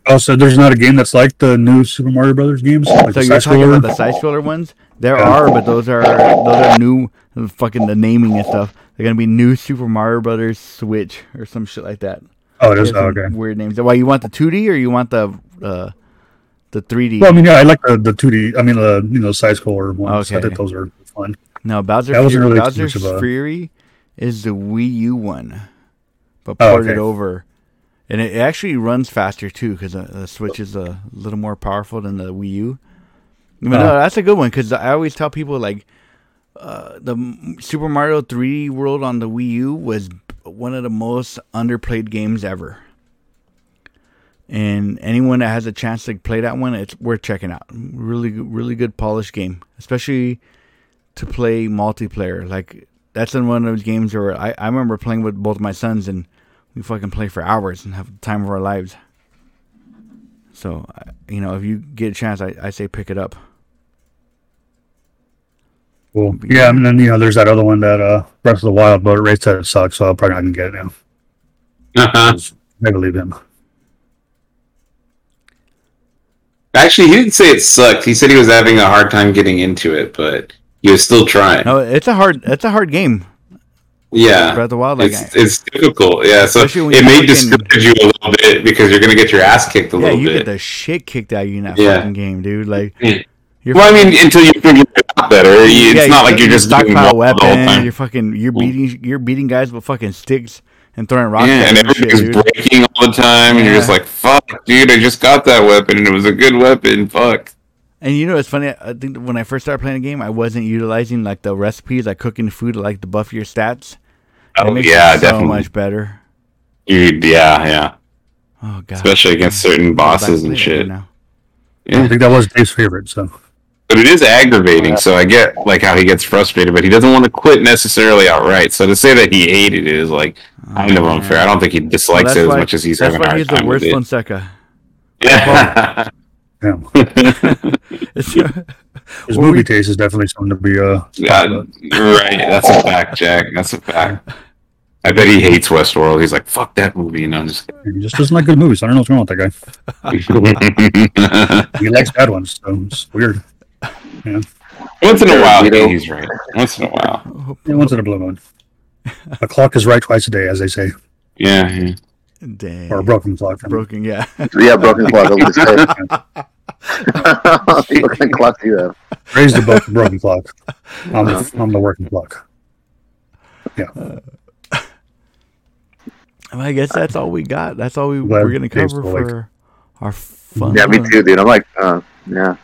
Oh, so there's not a game that's like the new Super Mario Brothers games. Like So the you're talking about the side scroller ones? There Yeah. are, but those are those are new. Fucking the naming and stuff. They're gonna be new Super Mario Brothers Switch or some shit like that. Oh, it is. Oh, okay. Weird names. Why you want the 2D or you want the uh, the 3D? Well, I mean, yeah, I like the the 2D. I mean, the you know side scroller ones. I Okay. think those are fun. No, Bowser, That Fury, really too Bowser a- Fury is the Wii U one, but Oh, ported okay. over, and it actually runs faster too because the, the Switch is a little more powerful than the Wii U. But no, Oh. that's a good one because I always tell people like uh, the Super Mario 3D World on the Wii U was one of the most underplayed games ever. And anyone that has a chance to play that one, it's worth checking out. Really, really good polished game, especially to play multiplayer. Like that's in one of those games where I, I remember playing with both my sons and we fucking play for hours and have the time of our lives. So, you know, if you get a chance, I, I say pick it up. Cool. Yeah, and then you know, there's that other one that uh, Breath of the Wild, but Ray said it sucks, so I'm probably not gonna get it now. Uh-huh. I believe him. Actually, he didn't say it sucked. He said he was having a hard time getting into it, but was still trying. No, it's a hard it's a hard game. Yeah, Breath of the Wild, it's, it's difficult. Yeah, so it may fucking- discourage you a little bit because you're gonna get your ass kicked a yeah, little bit. Yeah, you get the shit kicked out of you in that Yeah. fucking game, dude. Like, you're well, I mean, until you figure it out better, it's yeah, not like you're just doing well the whole time. You're fucking you're beating you're beating guys with fucking sticks and throwing rocks Yeah, and and shit, everything's breaking all the time, and you're just like, "Fuck, dude! I just got that weapon, and it was a good weapon. Fuck." And you know it's funny? I think when I first started playing the game, I wasn't utilizing like the recipes, like cooking food, like to buff your stats. And it Oh makes yeah, it so definitely. much better. You, yeah, yeah. Oh god, Especially against certain bosses and and play that shit. now. I think that was Dave's favorite. So but it is aggravating. So I get like how he gets frustrated, but he doesn't want to quit necessarily outright. So to say that he hated it is like oh, kind of Oh, unfair. I don't think he dislikes that's it as why- much as he's That's having a why hard he's the worst with it. Fonseca. Yeah. Yeah, his Well, movie we- taste is definitely something to be uh. Yeah, right. That's a fact, Jack. That's a fact. I bet he hates Westworld. He's like, "Fuck that movie," and I'm just. He just doesn't like good movies. I don't know what's wrong with that guy. He likes bad ones, so it's weird. Yeah. Once in a while, You know- he's right. Once in a while, Yeah, once in a blue moon. A clock is right twice a day, as they say, yeah. yeah. Dang. or a broken clock. broken, yeah. Yeah, broken clock. I was broken clock you have. Raise the broken, broken clock. I'm the, I'm the working clock. Well, I guess that's all we got. That's all we, Glad we're gonna cover awake. for our fun. Yeah, me too, dude. I'm like, uh, yeah.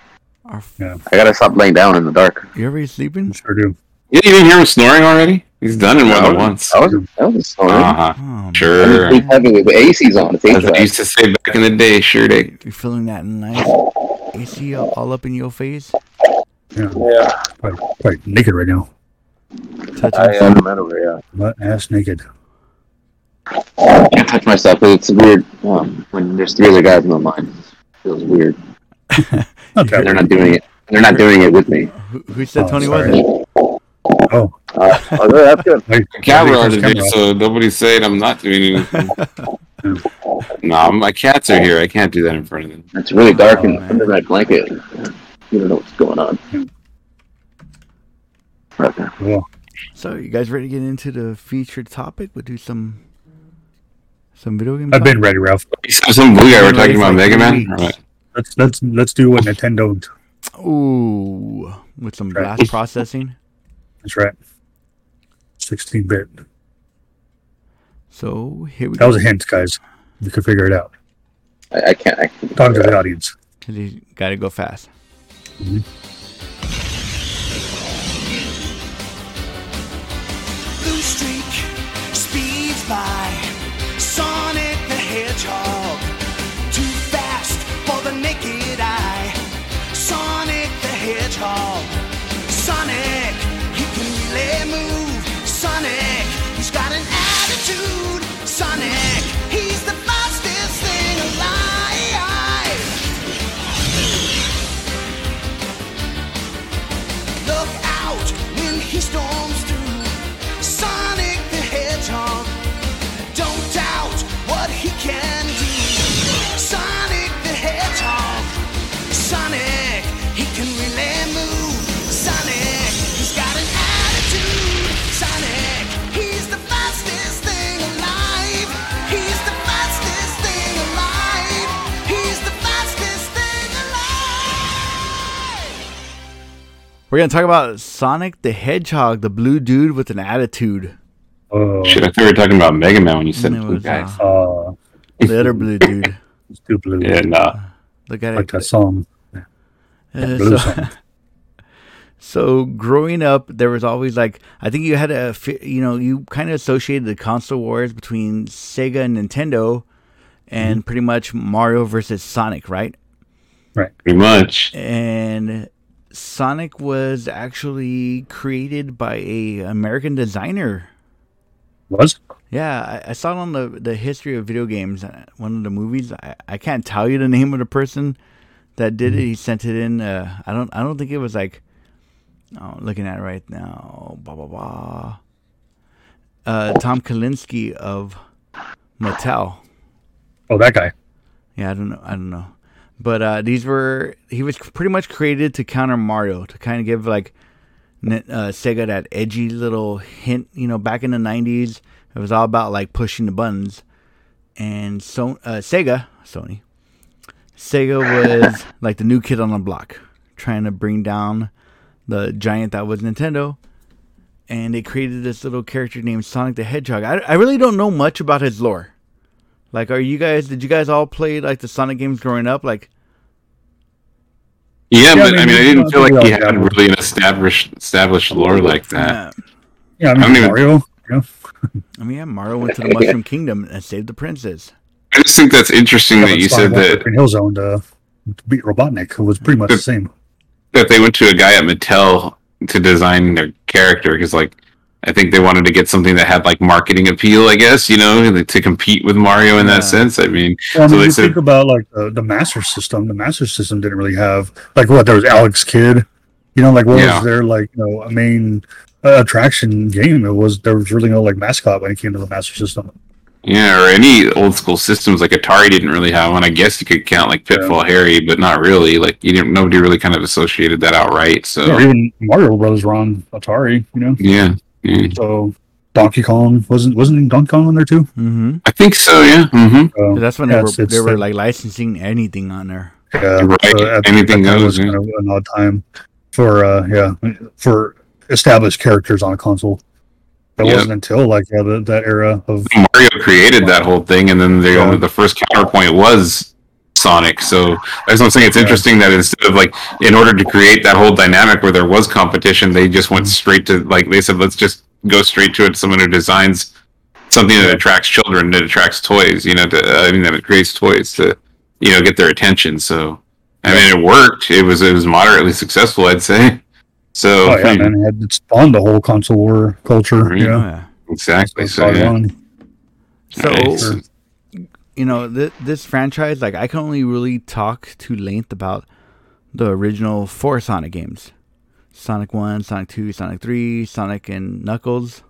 Our f- Yeah, I gotta stop laying down in the dark. you ever sleeping? sure do. You didn't even hear him snoring already? He's done it more than I once. was, I was just snoring. Uh-huh. Oh. Sure. I just sleep heavily. The AC's on. It's As I used to say back in the day, sure they. You're feeling that nice AC all all up in your face. Yeah, Yeah, quite, quite naked right now. Touching I am right over here. Butt ass naked. I can't touch myself because it's weird um, when there's three other guys in the line. It feels weird. Not that They're not doing it. They're not doing it with me. Who, who said Oh, Tony sorry. wasn't? Oh, Uh, oh, that's good. hey, Camera hey, on today, so nobody's saying I'm not doing anything. no, my cats are here. I can't do that in front of them. It's really dark Oh, and man. under that blanket. You don't know what's going on. Okay. Cool. So, you guys ready to get into the featured topic? We'll do some some video game. I've talk? been ready, Ralph. You some blue guy. We're Been talking ready about for Mega Man. three All weeks. right. Let's let's let's do what Nintendo. Ooh, with some Right. blast processing. That's right. 16 bit. So here we That go. was a hint, guys. You could figure it out. I, I can't. I can't Talk to the audience. You gotta go fast. Blue We're gonna talk about Sonic the Hedgehog, the blue dude with an attitude. Oh, Shit, I thought we were talking about Mega Man when you said And blue was, guys. uh, uh, the other blue dude. it's too blue. Yeah, no. Look at Like it. that song. Uh, blue so, song. so growing up, there was always like I think you had a you know you kind of associated the console wars between Sega and Nintendo, and pretty much Mario versus Sonic, right? right? Pretty much. And Sonic was actually created by a American designer. Was Yeah, I, I saw it on the the history of video games. uh, One of the movies. I, I can't tell you the name of the person that did it. He sent it in. Uh, I don't. I don't think it was like. Oh, looking at it right now. Blah blah blah. Uh, Tom Kalinske of Mattel. oh that guy? Yeah, I don't know. I don't know. But uh, these were he was pretty much created to counter Mario to kind of give like uh, Sega that edgy little hint. You know, back in the '90s, it was all about like pushing the buttons, and so uh, Sega, Sony, Sega was like the new kid on the block, trying to bring down the giant that was Nintendo. And they created this little character named Sonic the Hedgehog. I, I really don't know much about his lore. Like, are you guys? Did you guys all play like the Sonic games growing up? Like, Yeah, Yeah, but I I mean, mean, I didn't feel like he had dabbled. really an established established lore like that. uh, Yeah, I I mean don't even- Mario. You? I mean, yeah, Mario went to the Mushroom Kingdom and saved the princess. I just think that's interesting that you said that Green Hill Zone to, to beat Robotnik, who was pretty much the same. that they went to a guy at Mattel to design their character because, like, I think they wanted to get something that had like marketing appeal. I guess you know like, to compete with Mario in Yeah. that sense. I mean, Well, I So they you said- think about like the, the Master System. The Master System didn't really have like what there was Alex Kidd. You know, like what Yeah. was their like you know a main uh, attraction game? It was there was really no like mascot when it came to the Master System. yeah, or any old school systems like Atari didn't really have one. I guess you could count like Pitfall Harry, but not really. Like you didn't. Nobody really kind of associated that outright. So Or even Mario Brothers were on Atari. You know, yeah, yeah. so Donkey Kong wasn't wasn't Donkey Kong on there too? Mm-hmm. I think so. Yeah. hmm So, That's when yeah, they were it's- it's they were like licensing anything on there. Yeah, Right, at- anything at that goes, was yeah. kind of an odd time for uh yeah for established characters on a console. That Yeah. wasn't until like yeah, the, that era of Mario created that whole thing, and then the Yeah. only the first counterpoint was Sonic. So that's what I'm saying. It's interesting that instead of like, in order to create that whole dynamic where there was competition, they just went Mm-hmm. straight to like they said, let's just go straight to it. Someone who designs something that attracts children, that attracts toys. You know, to, I mean, that creates toys to you know get their attention. So I mean, it worked. It was it was moderately successful, I'd say. So oh yeah hmm, man, it had it spawned the whole console war culture. Right. You know, Yeah. exactly. It's So yeah. So Nice. You know th- this franchise, like I can only really talk to length about the original four Sonic games: Sonic One, Sonic Two, Sonic Three, Sonic and Knuckles,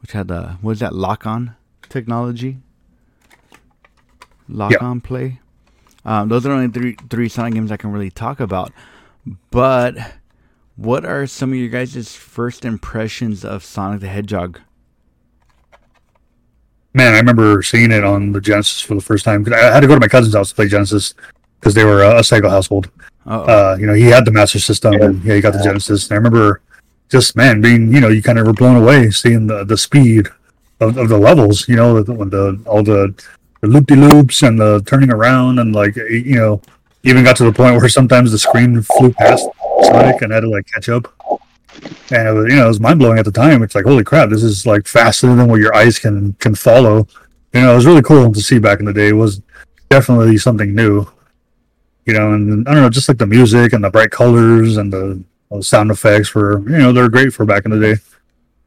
which had the what is that lock-on technology? Lock-on play. Um, those are only three three Sonic games I can really talk about. But what are some of your guys' first impressions of Sonic the Hedgehog? Man, I remember seeing it on the Genesis for the first time. 'Cause I had to go to my cousin's house to play Genesis because they were uh, a Sega household. Uh-oh. uh, you know, he had the Master System, and yeah, he got the Genesis. And I remember just man being, you know, you kind of were blown away seeing the the speed of, of the levels. You know, the, when the all the, the loop de loops and the turning around, and like you know, even got to the point where sometimes the screen flew past Sonic and I had to like catch up. And it was, you know, it was mind blowing at the time. It's like, holy crap, this is like faster than what your eyes can can follow. You know, it was really cool to see back in the day. It was definitely something new you know, and I don't know, just like the music and the bright colors and the, the sound effects were, you know, they're great for back in the day.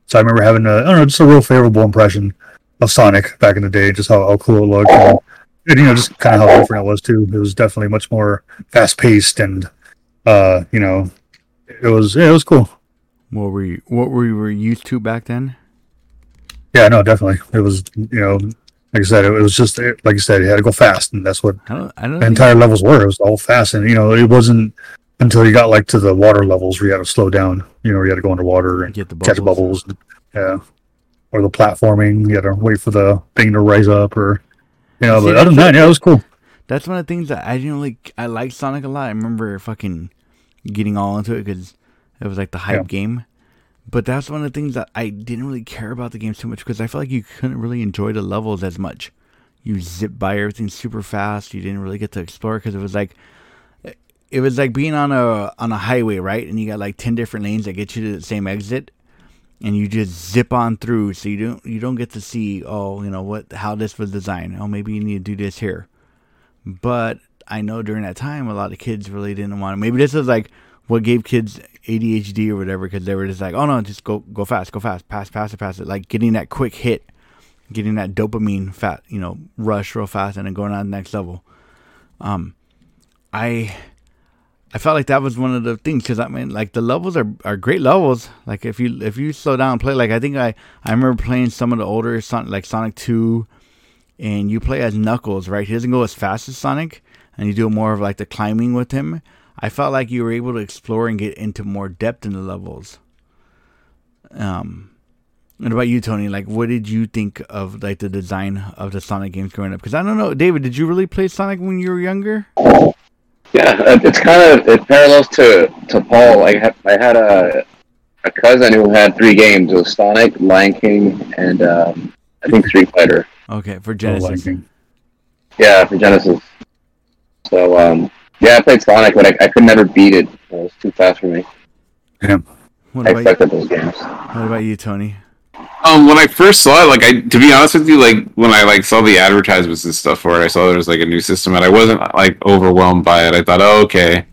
So I remember having a, I don't know, just a real favorable impression of Sonic back in the day, just how, how cool it looked. And, and, you know, just kind of how different it was too. It was definitely much more fast paced and, uh, you know, it was, yeah, it was cool. What were you, what we were used to back then? Yeah, no, definitely. It was, you know, like I said, it was just, like you said, you had to go fast and that's what I don't. I don't. the entire levels were. It was all fast, and you know, it wasn't until you got like to the water levels where you had to slow down. You know, where you had to go underwater and Get the catch bubbles. bubbles. Yeah, or the platforming. You had to wait for the thing to rise up, or you know. See, But other than that, yeah, it was cool. That's one of the things that I didn't really. I like Sonic a lot. I remember fucking getting all into it because it was like the hype Yeah. game. But that's one of the things that I didn't really care about the game too much because I felt like you couldn't really enjoy the levels as much. You zip by everything super fast. You didn't really get to explore because it was like it was like being on a on a highway, right? And you got like ten different lanes that get you to the same exit. and you just zip on through. So you don't you don't get to see oh you know what how this was designed. Oh maybe you need to do this here. But I know during that time a lot of kids really didn't want. to. Maybe this is like what gave kids ADHD or whatever because they were just like oh no just go go fast go fast pass pass it pass it like getting that quick hit, getting that dopamine fat you know rush real fast and then going on the next level. Um, I I felt like that was one of the things because I mean, like the levels are, are great levels. Like if you if you slow down and play, like I think I I remember playing some of the older Sonic like Sonic Two, and you play as Knuckles, right? He doesn't go as fast as Sonic, and you do more of like the climbing with him. I felt like you were able to explore and get into more depth in the levels. Um, what about you, Tony? Like, what did you think of like the design of the Sonic games growing up? Because I don't know, David, did you really play Sonic when you were younger? Yeah, uh, it's kind of it parallels to to Paul. I had I had a a cousin who had three games. It was Sonic, Lion King, and um, I think Street Fighter. Okay, for Oh, Genesis. liking. Yeah, for Genesis. So um, yeah, I played Sonic, but I, I could never beat it. It was too fast for me. What I about, you, expected those games. what about you, Tony? Um, when I first saw it, like I, to be honest with you, like when I like saw the advertisements and stuff for it, I saw there was like a new system, and I wasn't like overwhelmed by it. I thought, oh, okay,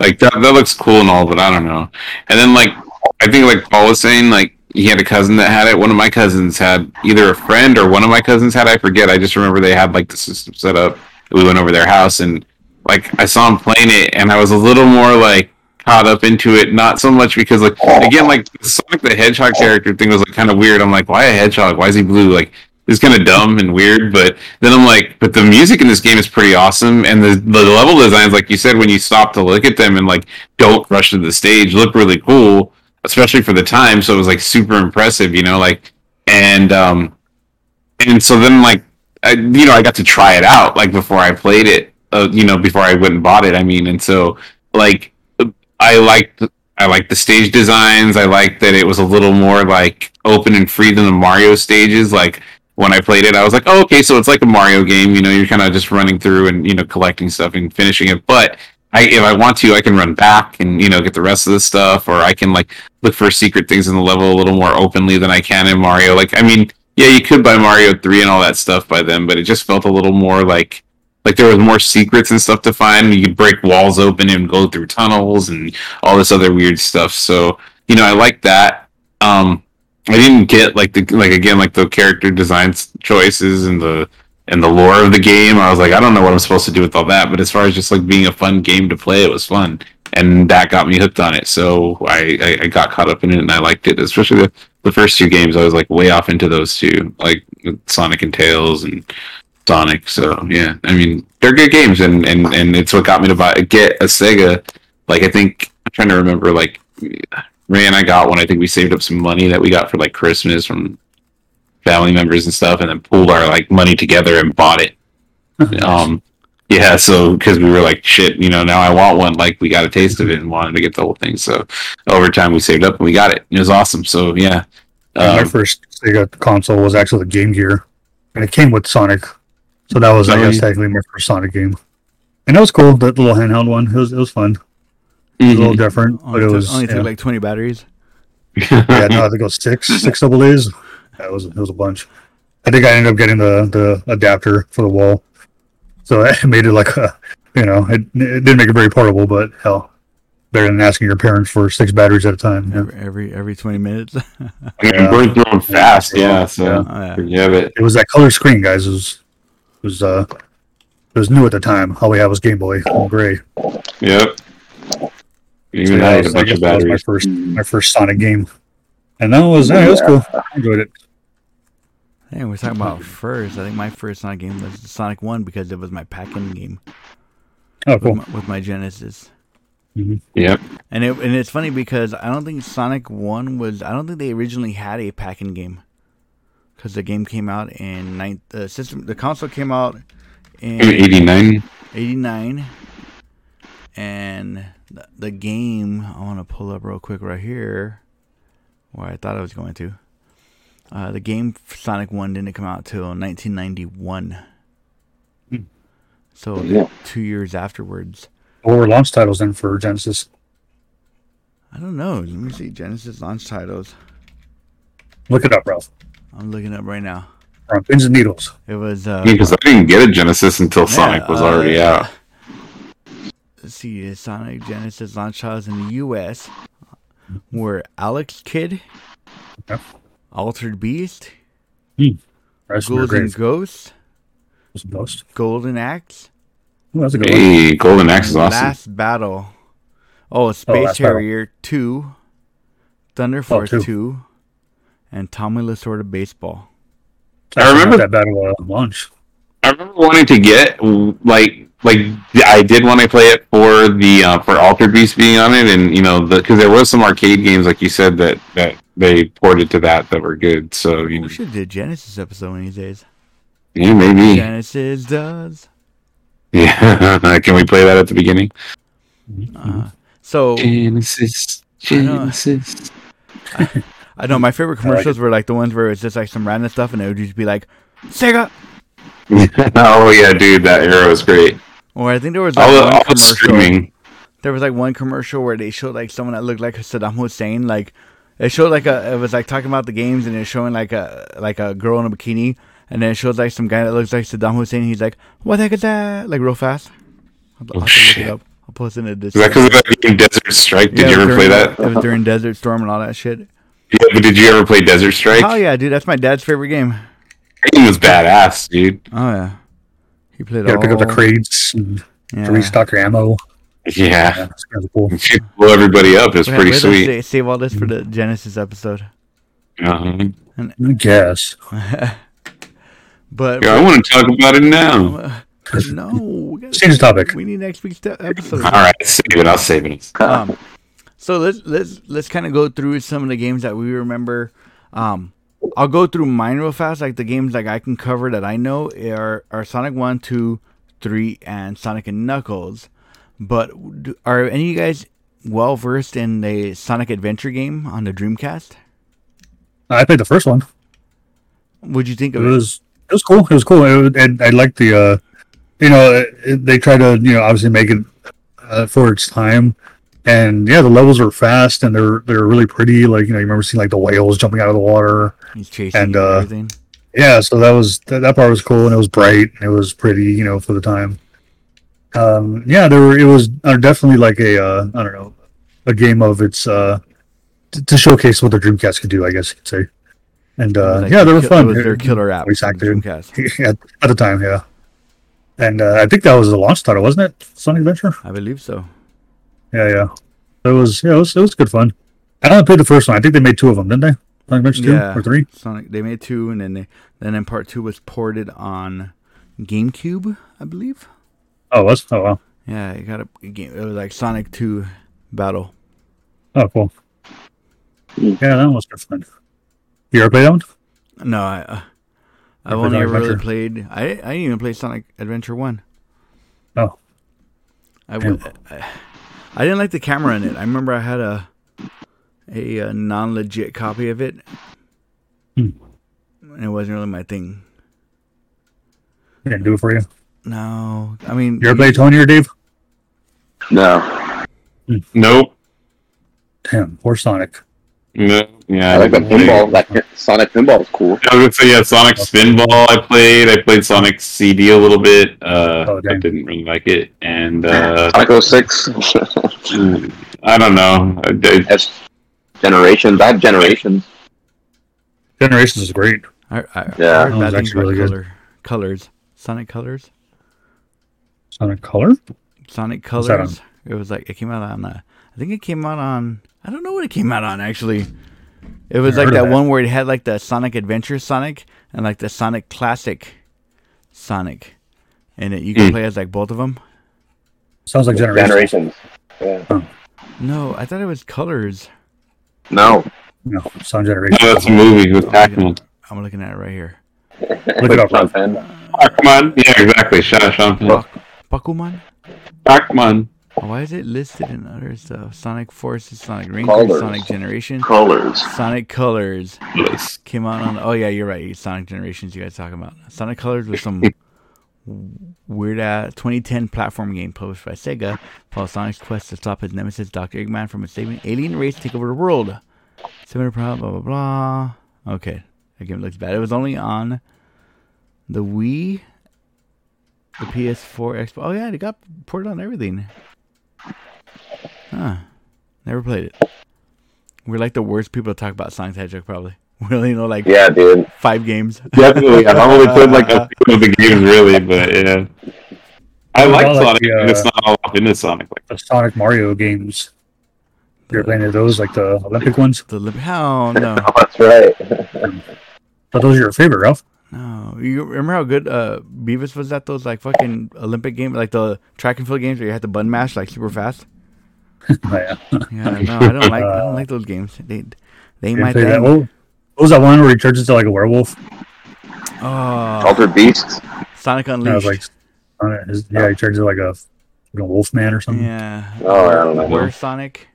like that, that looks cool and all, but I don't know. And then like I think like Paul was saying, like he had a cousin that had it. One of my cousins had either a friend or one of my cousins had. I forget. I just remember they had like the system set up. We went over their house and like I saw him playing it, and I was a little more like caught up into it. Not so much because like again, like the Sonic the Hedgehog character thing was like kind of weird. I'm like, why a hedgehog? Why is he blue? Like it's kind of dumb and weird. But then I'm like, but the music in this game is pretty awesome, and the the level designs, like you said, when you stop to look at them and like don't rush to the stage, look really cool, especially for the time. So it was like super impressive, you know, like and um and so then like I, you know I got to try it out like before I played it, uh, you know, before I went and bought it. I mean, and so like I liked I liked the stage designs. I liked that it was a little more like open and free than the Mario stages. Like when I played it, I was like, oh, okay, so it's like a Mario game. You know, you're kind of just running through and you know collecting stuff and finishing it. But I, if I want to, I can run back and you know get the rest of the stuff, or I can like look for secret things in the level a little more openly than I can in Mario. Like, I mean, yeah, you could buy Mario three and all that stuff by then, but it just felt a little more like like there was more secrets and stuff to find. You could break walls open and go through tunnels and all this other weird stuff. So you know, I like that. Um, I didn't get like the like again like the character design choices and the and the lore of the game. I was like, I don't know what I'm supposed to do with all that. But as far as just like being a fun game to play, it was fun, and that got me hooked on it. So I I, I got caught up in it and I liked it, especially the the first two games. I was like way off into those two, like Sonic and Tails and Sonic. So yeah, I mean they're good games, and and and it's what got me to buy get a Sega. Like I think I'm trying to remember. Like Ray and I got one. I think we saved up some money that we got for like Christmas from family members and stuff, and then pooled our like money together and bought it. Um, yeah, so because we were like, shit, you know, now I want one. Like we got a taste of it and wanted to get the whole thing. So over time, we saved up and we got it. It was awesome. So yeah, my um, first Sega console was actually the Game Gear, and it came with Sonic. So that was, I guess, yeah. technically my first Sonic game. And it was cool. That little handheld one. It was it was fun. It was a little mhm. different, but it was only yeah. took like 20 batteries. yeah. No, I think it was six six double A's. That was it was a bunch. I think I ended up getting the the adapter for the wall, so I made it like a you know it, it didn't make it very portable, but hell, better than asking your parents for six batteries at a time. Yeah. Every, every every 20 minutes. I mean, Yeah. going through them fast. Yeah, so Yeah. Oh, yeah. you have it. It was that color screen, guys. It was it was uh it was new at the time. All we had was Game Boy and gray. Yep. So, yeah, I I had a was- I bunch guess of that was my first my first Sonic game, and that was yeah, it was cool. I enjoyed it. Hey, we're talking about first. I think my first Sonic game was Sonic 1 because it was my pack-in game Oh, with, cool. my, with my Genesis. Yep. And it and it's funny because I don't think Sonic 1 was I don't think they originally had a pack-in game. Cuz the game came out in nine, the system the console came out in 89. 89 and the, the game I want to pull up real quick right here where I thought I was going to. Uh, the game Sonic 1 didn't come out till 1991. Hmm. So Yeah. two years afterwards. What were launch titles then for Genesis? I don't know. Let me see Genesis launch titles. Look it up, Ralph. I'm looking up right now. We're pins and needles. It was uh, Because I didn't get a Genesis until Sonic was uh, already out. let's see, Sonic Genesis launch titles in the U.S. were Alex Kidd, Okay. Altered Beast, Rest Golden grave. Ghost, Ghost? Golden Axe, Ooh, that's a good one. Hey, Golden Axe is awesome. Last Battle. Oh, Space Last Battle. Harrier 2, Thunder Force two. 2, and Tommy Lasorda Baseball. I, actually remember- that battle uh, lunch. I remember wanting to get like like I did want to play it for the uh, for Altered Beast being on it, and you know the because there was some arcade games like you said that that they ported to that that were good. So you know, We should do a Genesis episode one of these days. yeah, maybe. Genesis does. Yeah, can we play that at the beginning? Uh, so Genesis. Genesis. I know my favorite commercials were like the ones where it's just like some random stuff and it would just be like Sega. oh yeah, dude, that era was great. Or I think there was like All one all commercial. streaming. There was like one commercial where they showed like someone that looked like Saddam Hussein. Like it showed like a it was like talking about the games and it's showing like a like a girl in a bikini and then it shows like some guy that looks like Saddam Hussein. He's like, "What the heck is that?" Like real fast. I'll, to look it up. I'll post it in the Is that because of that game Desert Strike? Did Yeah, you ever play that? It was during Desert Storm and all that shit. Yeah, but did you ever play Desert Strike? Oh yeah, dude, that's my dad's favorite game. That game was badass, dude. Oh yeah, he played You gotta all. pick up the crates and yeah. to restock your ammo. Yeah, Yeah, it's kind of cool. blow everybody up. It's pretty wait, let's sweet. sa- Save all this for the Genesis episode. Uh-huh. I guess. But Yeah, I want to talk about it now. no, we, gotta- Change the topic. we need next week's episode. All right, save it. I'll save it. Um, so let's let's let's kind of go through some of the games that we remember. Um, I'll go through mine real fast, like the games like I can cover that I know are are Sonic One, Two, Three, and Sonic and Knuckles. But are any of you guys well versed in the Sonic Adventure game on the Dreamcast? I played the first one. What'd you think It of it? was it was cool. It was cool. It, and I liked the uh, you know, it, it- they try to you know obviously make it uh, for its time. And yeah, the levels are fast and they're they're really pretty. Like you know, you remember seeing like the whales jumping out of the water. He's and, uh, everything. Yeah, so that was that, that part was cool and it was bright. And it was pretty, you know, for the time. Um, yeah, there were. It was uh, definitely like a uh, I don't know, a game of its uh, t- to showcase what the Dreamcast could do. I guess you could say. And uh, like yeah, they were kill- fun. Their killer app. Voice for the. Dreamcast. at, at the time, yeah. And uh, I think that was the launch title, wasn't it? Sonic Adventure. I believe so. Yeah, yeah. It was. Yeah, it was. It was good fun. I only played the first one. I think they made two of them, didn't they? Sonic Adventure Yeah. two or three? Sonic. They made two, and then they then in part two was ported on GameCube, I believe. Oh, it was. Oh, wow. Yeah, it got a, game. It was like Sonic Two Battle. Oh, cool. Yeah, that was good fun. You ever played that one? No, I. Uh, I've only ever really played. I I didn't even play Sonic Adventure One. Oh. I, w- Damn. I, I didn't like the camera in it. I remember I had a a, uh non legit copy of it, Hmm. and it wasn't really my thing. Didn't do it for you. No, I mean, You ever play Tony or Dave? No, Nope. Damn, poor Sonic. No. Yeah. I like the didn't pinball. That Sonic Spinball is cool. I was gonna say yeah, Sonic Spinball. I played. I played Sonic CD a little bit. Uh, Oh, I didn't really like it, and uh, Sonic 06. I don't know. I, I, That's generations. I have generations. Generations is great. I, I, Yeah. I heard That was actually about really good. colors, Sonic Colors, Sonic Color? Sonic Colors. It was like it came out on. Uh, I think it came out on. I don't know what it came out on actually. It was Never like that that. one where it had like the Sonic Adventure Sonic and like the Sonic Classic Sonic, and it you can Hmm. play as like both of them. Sounds like Generations. Generations. Yeah. No, I thought it was Colors. No. No, Sonic Generations. no, that's a movie with Pac-Man. I'm looking at it right here. Look it up, Sean Penn. Pac-Man. Yeah, exactly. Sean Sean Penn. Bak- Bakuman. Pac-Man. Why is it listed in other stuff? Sonic Forces, Sonic Rangers, Sonic Generation, Colors. Sonic Colors. Yes. Came out on. Oh yeah, you're right. Sonic Generations. You guys talking about Sonic Colors with some weird ass 2010 platform game published by Sega. Follows Sonic's quest to stop his nemesis Doctor Eggman from enslaving alien race to take over the world. Similar problem. Blah blah blah. Okay, that game looks bad. It was only on the Wii, the PS4, Xbox. Oh yeah, it got ported on everything. Huh? Never played it. We're like the worst people to talk about Sonic Hedgehog, probably. We you know like Yeah, dude. five games. Definitely. I've only played like a few of the games, really, but yeah. I like about, like, Sonic. the, and it's uh, not all up into Sonic. Like, The Sonic Mario games. You're playing of those, like the Olympic ones. The Olymp- Hell no, Oh, that's right. But those are your favorite, Ralph. no. You remember how good uh Beavis was at those like fucking Olympic games, like the track and field games where you had to button mash like super fast. Oh, yeah. Yeah, no, I don't like I don't like those games. They they ain't You my that. thing. What, what was that one where he turns into like a werewolf? Oh, Altered Beasts. Sonic And I was Unleashed. like, uh, his, yeah, he turns into like a, like a wolf man or something. yeah. Oh, I don't know. Where Sonic?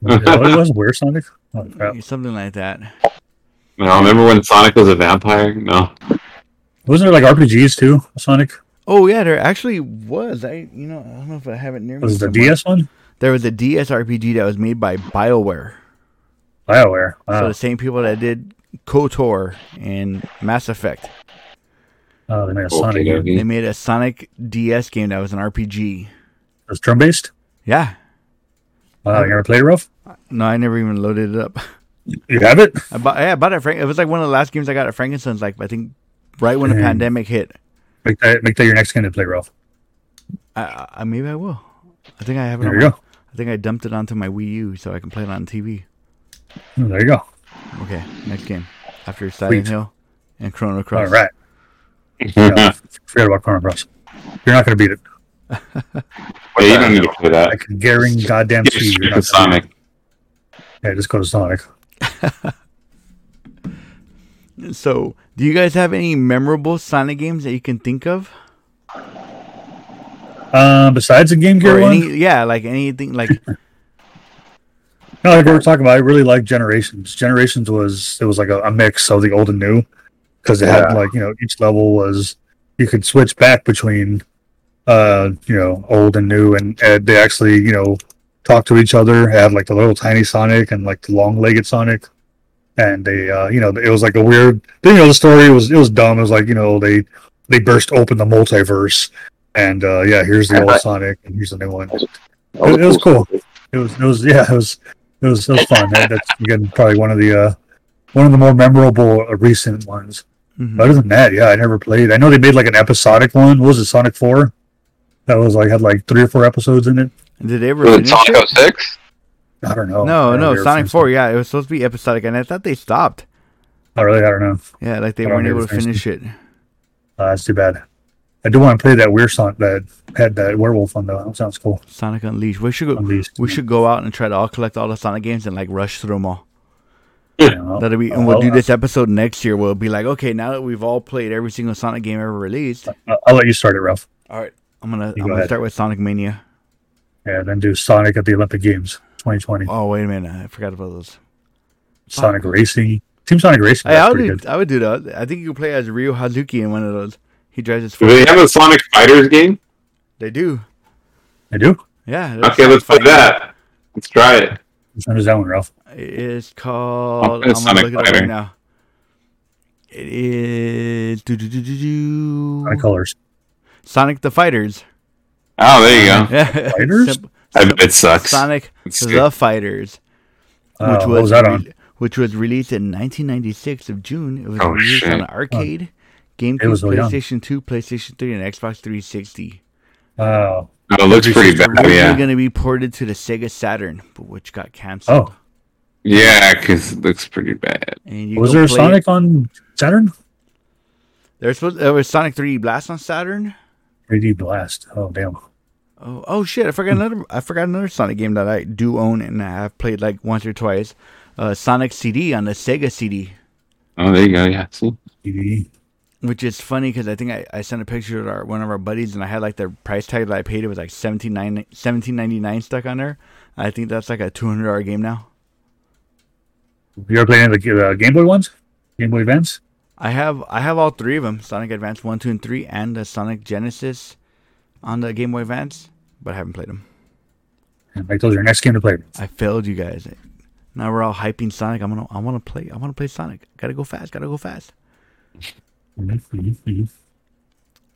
What it was? Where Sonic? Oh, crap. Something like that. no, remember when Sonic was a vampire? No. Wasn't there like RPGs too? Sonic Oh yeah, there actually was. I you know I don't know if I have it near me. was the somewhere. DS one? There was a DS RPG that was made by BioWare. Bioware. So the same people that did KOTOR and Mass Effect. Oh, they made a Okay, Sonic game. They made a Sonic DS game that was an RPG. It was drum based. Yeah. Wow, you never played it, Ralph? No, I never even loaded it up. You have it? I bought, yeah, I bought it. Frank. It was like one of the last games I got at Frankenstein's. Like I think right when the pandemic hit. Make that make that your next game to play, Ralph. I, I, I maybe I will. I think I have it. There on you my- go. I think I dumped it onto my Wii U so I can play it on TV. Oh, There you go. Okay, next game after Silent Sweet. Hill and Chrono Cross. All right. Yeah, forget about Chrono Cross. You're not going to beat it. Yeah, you don't need to play I that. can guarantee goddamn Get to you. straight You're to not gonna beat Sonic. it. Yeah, just go to Sonic. So, do you guys have any memorable Sonic games that you can think of? Um, besides the Game Gear or one, any, yeah, like anything like no, like we were talking about, I really like Generations. Generations was it was like a, a mix of the old and new because it Yeah. had like you know each level was you could switch back between uh you know old and new and, uh they actually you know talk to each other. Had like the little tiny Sonic and like the long legged Sonic. And they, uh, you know, it was like a weird. You know, the story was it was dumb. It was like you know they they burst open the multiverse, and uh, yeah, here's the old Sonic, and here's the new one. It, it was cool. It was it was yeah it was it was it was fun. That, that's again probably one of the uh, one of the more memorable uh, recent ones. mhm. But other than that, yeah, I never played. I know they made like an episodic one. What was it Sonic Four? That was like had like three or four episodes in it. did they ever Was it finish Sonic it? 06? I don't know. No, don't no, Sonic Four. Yeah, it was supposed to be episodic, and I thought they stopped. Oh really? I don't know. Yeah, like they weren't able to finish finish it. Uh, that's too bad. I do want to play that weird Sonic that had that werewolf on though. That sounds cool. Sonic Unleashed. We should go. Unleashed. We should go out and try to all collect all the Sonic games and like rush through them all. You know, That'll be, and I'll- we'll do I'll- this episode next year. We'll be like, okay, now that we've all played every single Sonic game ever released. I'll, I'll let you start it, Ralph. All right, I'm gonna You I'm go gonna ahead. start with Sonic Mania. Yeah, then do Sonic at the Olympic Games 2020. Oh wait a minute, I forgot about those. Sonic Racing. Team Sonic Racing. Hey, I would do. good. I would do that. I think you could play as Ryo Hazuki in one of those. He drives his. Do they have a Sonic Fighters game? They do. I do. Yeah. there's Okay, let's play that. Let's try it. Which one is that one, Ralph? It's called. Oh, it's I'm gonna Sonic look it up right now. It is do, do, do, do, do. Sonic Colors. Sonic the Fighters. Oh, there you go. Yeah. Fighters? Simple- I bet it sucks. Sonic It's the good. Fighters, Uh, which what was, was that re- on? which was released in 1996 of June. It was Oh, released shit. on arcade, It GameCube, was so young. PlayStation 2, PlayStation 3, and Xbox 360. Oh, Oh, it looks pretty It's bad. originally Yeah, going to be ported to the Sega Saturn, but which got canceled. oh. yeah, because it looks pretty bad. And you Was there a play- Sonic on Saturn? There's supposed there was Sonic 3D Blast on Saturn. 3D Blast. Oh, damn. Oh, oh shit! I forgot another. I forgot another Sonic game that I do own and I have played like once or twice. Uh, Sonic CD on the Sega CD, Oh, there you go. Yeah, see, 3D. Which is funny because I think I, I sent a picture to our, one of our buddies and I had like the price tag that I paid. It was like 17.99 stuck on there. I think that's like a two hundred dollar game now. You ever played any of the uh, Game Boy ones? Game Boy Advance? I have I have all three of them: Sonic Advance one, two, and three, and the Sonic Genesis on the Game Boy Advance, but I haven't played them. And make those your next game to play. I failed you guys. Now we're all hyping Sonic. I'm gonna I want to play. I want to play Sonic. Gotta go fast. Gotta go fast.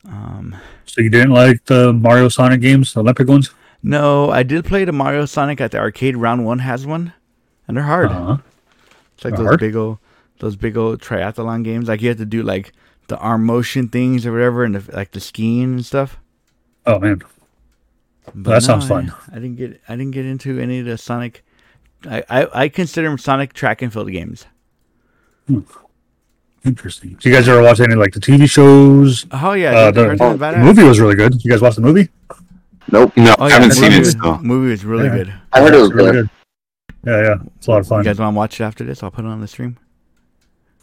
Um, So you didn't like the Mario Sonic games, the Olympic ones? no, I did play the Mario Sonic at the arcade. Round one has one, and they're hard. Uh-huh. It's like They're those hard? big old, those big old triathlon games. Like you have to do like the arm motion things or whatever, and the, like the skiing and stuff. Oh man, But That sounds fun. I, didn't get I didn't get into any of the Sonic. I, I, I consider them Sonic track and field games. Interesting. So you guys ever watch any like the TV shows? Oh yeah, Uh, the, the, Cartoon the Badass. movie was really good. You guys watch the movie? Nope. No, Oh I haven't seen movie it was- still. Movie was really Yeah. good. I heard it was really good. good. Yeah, yeah, it's a lot of fun. You guys want to watch it after this? I'll put it on the stream.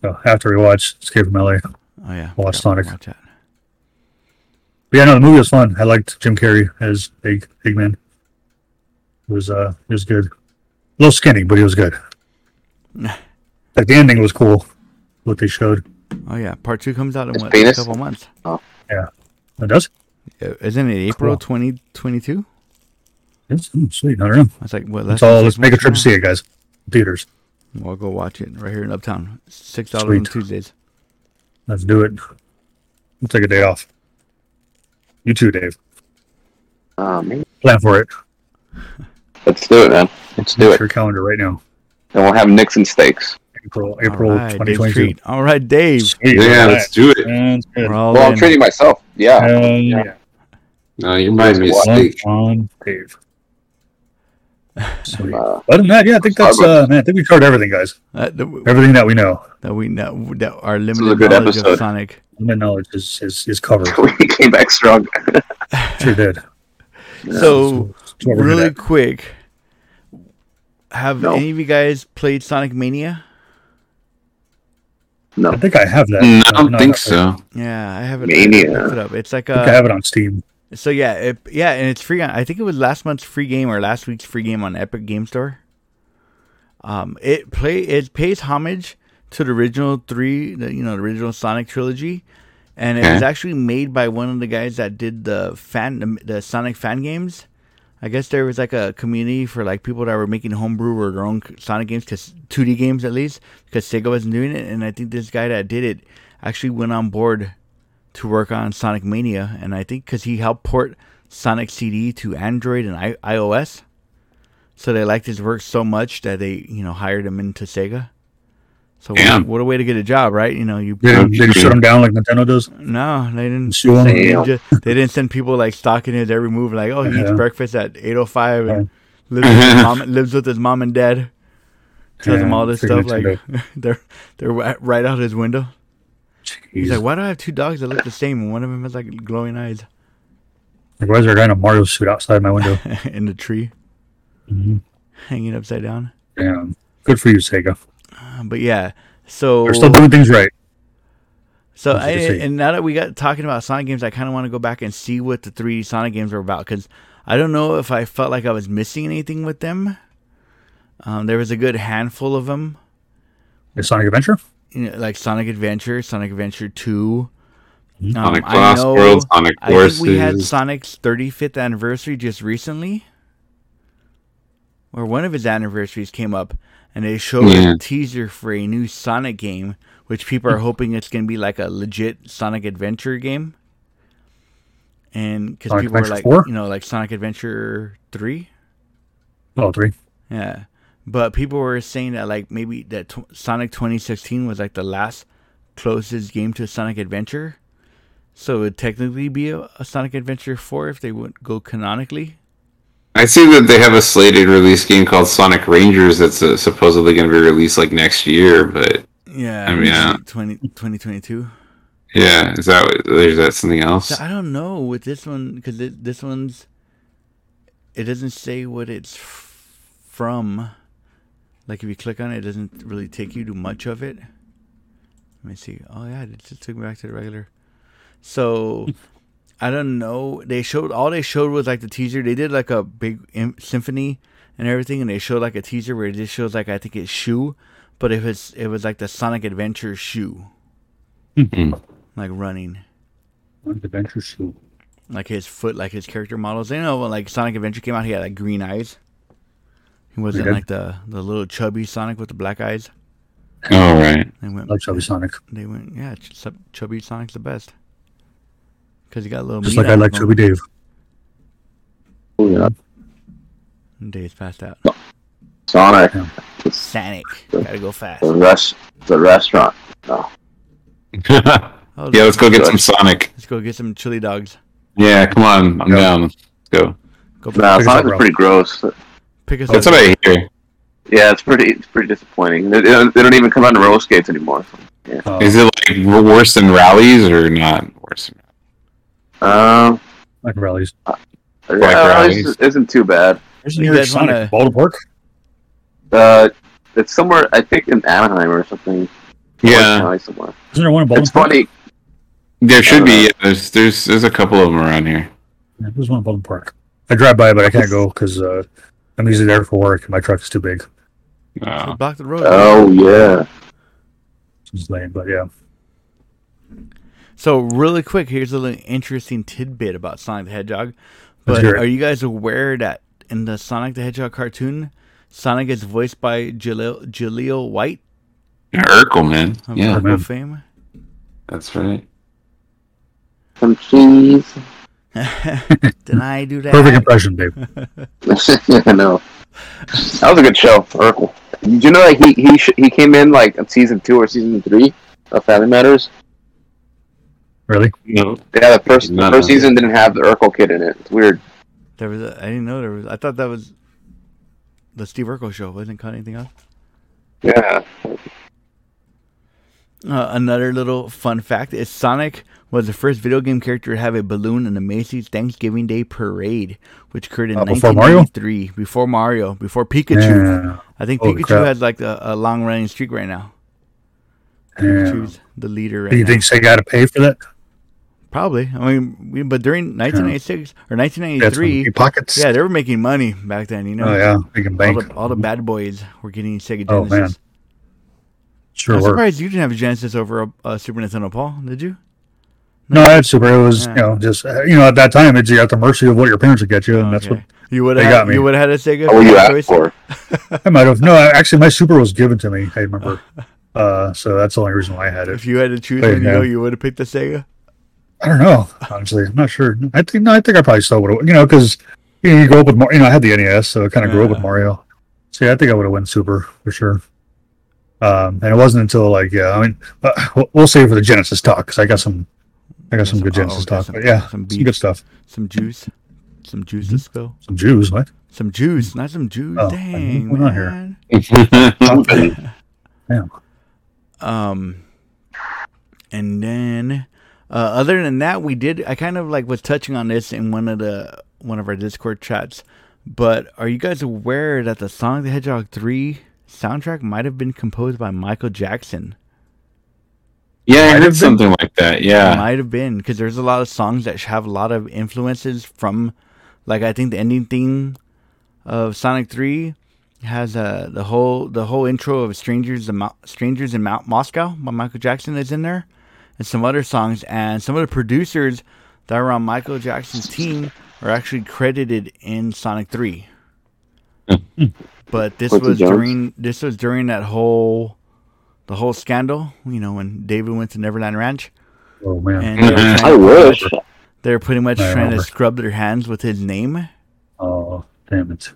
So after we watch Escape from LA, Oh yeah, Watch Yeah, Sonic. Watch that. but yeah, no, the movie was fun. I liked Jim Carrey as Big Eggman. It was uh, it was good. A little skinny, but he was good. like the ending was cool. What they showed. Oh yeah, part two comes out in His what, penis? a couple months. Oh. Yeah, it does. Uh, Isn't it April twenty twenty two? It's mm, sweet. I don't know. That's like what? Let's all let's make a trip to see it, guys. Theaters. now. We'll go watch it right here in Uptown. Six dollars on Tuesdays. Let's do it. We'll take a day off. You too, Dave. Oh, man. Plan for it. Let's do it, man. Let's do Make it. your calendar right now. And we'll have Nixon steaks. April April All right, twenty Dave's twenty two. treat. All right, Dave. Yeah, let's do it. Sounds good. All Well, I'm in. treating myself. Yeah. Hell Yeah. yeah. No, you remind me of steak. on Dave. Sweet. Uh, Other than that, yeah, I think that's uh, man. I think we covered everything, guys. Uh, the- Everything that we know. that we know that our was a limited good knowledge of episode. Sonic. My knowledge is is, is covered. we came back strong. Sure did. So That's what really quick, have No. any of you guys played Sonic Mania? No. I think I have that. Mm, I don't No, think I so. Yeah, I haven't. Mania. I looked it up. It's like think I a have it on Steam. so yeah, it, yeah, and it's free. On, I think it was last month's free game or last week's free game on Epic Game Store. Um, it play it pays homage to the original three, the, you know, the original Sonic trilogy, and it was actually made by one of the guys that did the fan the, the Sonic fan games. I guess there was like a community for like people that were making homebrew or their own Sonic games, cause 2D games at least, because Sega wasn't doing it. And I think this guy that did it actually went on board to work on Sonic Mania, and I think because he helped port Sonic CD to Android and I- iOS, so they liked his work so much that they you know hired him into Sega. So what, Damn. what a way to get a job, right? You know, you They didn't, they shut them down like Nintendo does. no, they didn't. Sue 'em. They, just, they didn't send people like stalking his every move. Like, oh, he eats breakfast at eight oh five and lives with, his mom, lives with his mom and dad. Tells him all this stuff. Like they're they're right out his window. He's like, why do I have two dogs that look the same and one of them has like glowing eyes Like, why is there a guy in a Mario suit outside my window? in the tree Mhm. hanging upside down? Damn. Good for you, Sega. But yeah, so They're still doing things right. So I, good to see. and now that we got talking about Sonic games, I kind of want to go back and see what the three Sonic games were about because I don't know if I felt like I was missing anything with them. Um, there was a good handful of them, Is Sonic Adventure? you know, like Sonic Adventure, Sonic Adventure Two. Um, Sonic I Lost know- World, Sonic I think we had Sonic's 35th anniversary just recently, or one of his anniversaries came up, and they showed Yeah. a teaser for a new Sonic game, which people are hoping it's going to be like a legit Sonic Adventure game. And because Sonic people were like, 4? you know, like Sonic Adventure 3. Oh, three. Yeah. But people were saying that like maybe that tw- Sonic 2016 was like the last closest game to Sonic Adventure. So it would technically be a, a Sonic Adventure 4 if they would go canonically. I see that they have a slated release game called Sonic Rangers that's uh, supposedly going to be released like next year, but Yeah. I mean, yeah. 20, 2022. yeah, is that is that something else? I don't know with this one because this one's it doesn't say what it's from. Like if you click on it, it doesn't really take you to much of it. Let me see. Oh yeah, it just took me back to the regular. So I don't know. They showed all they showed was like the teaser. They did like a big symphony and everything, and they showed like a teaser where it just shows like I think it's shoe, but if it's it was like the Sonic Adventure shoe, Mhm. like running. Sonic Adventure shoe. like his foot, like his character models. You know, when like Sonic Adventure came out, he had like green eyes. He wasn't did. like the the little chubby Sonic with the black eyes. All right. They went. Chubby Sonic. They went. Yeah, ch- chubby Sonic's the best. Because you got a little. Just meat like I like him. Chubby Dave. Oh yeah. Days passed out. Sonic, Sonic. Gotta go fast. the rest, the restaurant. No. yeah, Oh, let's go get some Sonic. Let's go get some chili dogs. Yeah, come on. I'm Yeah. down. Let's go. Go Nah, Pick us Sonic up, pretty gross. pick us That's up. what I hear. Yeah, it's pretty, it's pretty disappointing. They, they don't, even come out in roller skates anymore. Uh, Is it like worse than Rally's or not worse? Than Um, like Rally's. yeah, Rally's. it isn't too bad. Where's You New York wanna- Sonic? Baldwin Park? Uh, it's somewhere, I think in Anaheim or something. Yeah, County somewhere. Isn't there one in Baldwin It's Park? funny. there should Uh, be. Yeah, there's there's there's a couple of them around here. Yeah, there's one in Baldwin Park. I drive by, but I can't go because uh, I'm usually there for work. and My truck is too big. Uh, Block the road. Oh yeah. It's lame, but yeah. So really quick, here's a little interesting tidbit about Sonic the Hedgehog. But are you guys aware that in the Sonic the Hedgehog cartoon, Sonic is voiced by Jaleel, Jaleel White Urkel, man. of Yeah, Urkel man. fame? that's right. Some cheese. Did I do that? Perfect impression, Dave. I know. That was a good show, Urkel. Did you know like he he sh- he came in like in season two or season three of Family Matters? Really? No, Yeah, the first the first know. season didn't have the Urkel kid in it. It's weird. There was. A, I didn't know there was. I thought that was the Steve Urkel show. Wasn't called anything else. Yeah. Uh, another little fun fact is Sonic was the first video game character to have a balloon in the Macy's Thanksgiving Day Parade, which occurred in Uh, before Mario? 1993. Before Mario, before Pikachu. Yeah. I think Holy Pikachu crap. has like a, a long running streak right now. yeah. Pikachu's the leader right Do you now. think they got to pay for that? Probably. I mean, we, but during 1996 or That's 1993, deep pockets. yeah, they were making money back then. You know, Oh yeah, making all bank. the all the bad boys were getting Sega Genesis. Oh, man. Genesis. Sure I'm were. surprised you didn't have a Genesis over a, a Super Nintendo, Paul. Did you? No, I had Super. It was Yeah. you know just uh, you know at that time it's you're at the mercy of what your parents would get you, and that's what you would they have. got me. You would have had a Sega. What were you choice? asked for? I might have. No, actually, my Super was given to me. I remember. Uh, so that's the only reason why I had it. If you had to choose There one, you you know, you would have picked the Sega. I don't know. Honestly, I'm not sure. I think no, I think I probably still would have. You know, because you, know, you grew up with Mar- you know I had the NES, so I kind of grew up with Mario. So yeah, I think I would have won Super for sure. Um, and it wasn't until like yeah, I mean, uh, we'll, save for the Genesis talk because I got some, I got some some- good oh, Genesis got talk. some- but yeah, some some, good stuff. Some juice. Some juice Mm-hmm. to. Some Jews, what? Some juice, not some juice. Oh, Dang, going on here? man. Damn. Um, and then, uh, other than that, we did. I kind of like was touching on this in one of the one of our Discord chats. But are you guys aware that the Sonic the Hedgehog three soundtrack might have been composed by Michael Jackson? yeah, I heard something like that. Yeah, it Might have been because there's a lot of songs that have a lot of influences from, like I think the ending theme of Sonic Three has uh, the whole the whole intro of Strangers in Mo- Strangers in Mount Moscow by Michael Jackson is in there, and some other songs and some of the producers that were on Michael Jackson's team are actually credited in Sonic Three. but this Quincy was Jones? during this was during that whole the whole scandal, you know, when David went to Neverland Ranch. Oh man. They were. I wish. They're pretty much I trying to scrub their hands with his name. Oh damn it.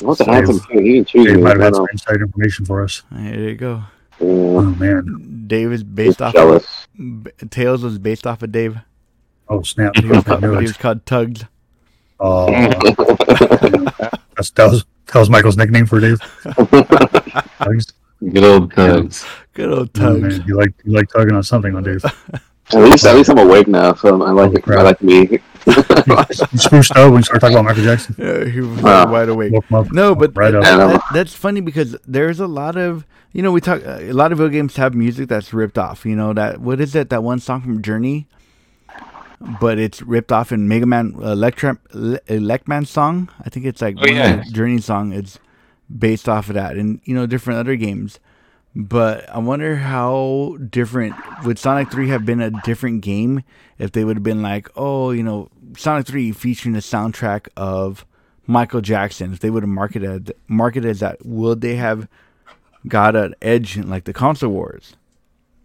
What's a handsome Dave- kid? He didn't choose Dave me. might have had don't some inside information for us. There you go. Know. Oh um, man. Dave is Yeah, based off. jealous. B- Tails was based off of Dave. Oh snap. He was, I knew he was called Tugs. Oh, that's, that was that was Michael's nickname for Dave. Tugs. good old tugs. Good old Oh, Tugs. man, you like you like tugging on something on Dave. At least, at least I'm awake now, so I like Oh, it. I like me. You spruced up when you start talking about Michael Jackson. Yeah, he was ah. Wow. wide awake. Woke him up. No, but Right that- up. Uh, that- that's funny because there's a lot of you know we talk a lot of video games have music that's ripped off. You know that what is it that one song from Journey, but it's ripped off in Mega Man Electra Le- Elec Man song. I think it's like Oh, one yeah. Journey song. It's based off of that, and you know different other games. But I wonder how different would Sonic 3 have been a different game if they would have been like, oh, you know, Sonic 3 featuring the soundtrack of Michael Jackson, if they would have marketed marketed that, would they have got an edge in like the console wars?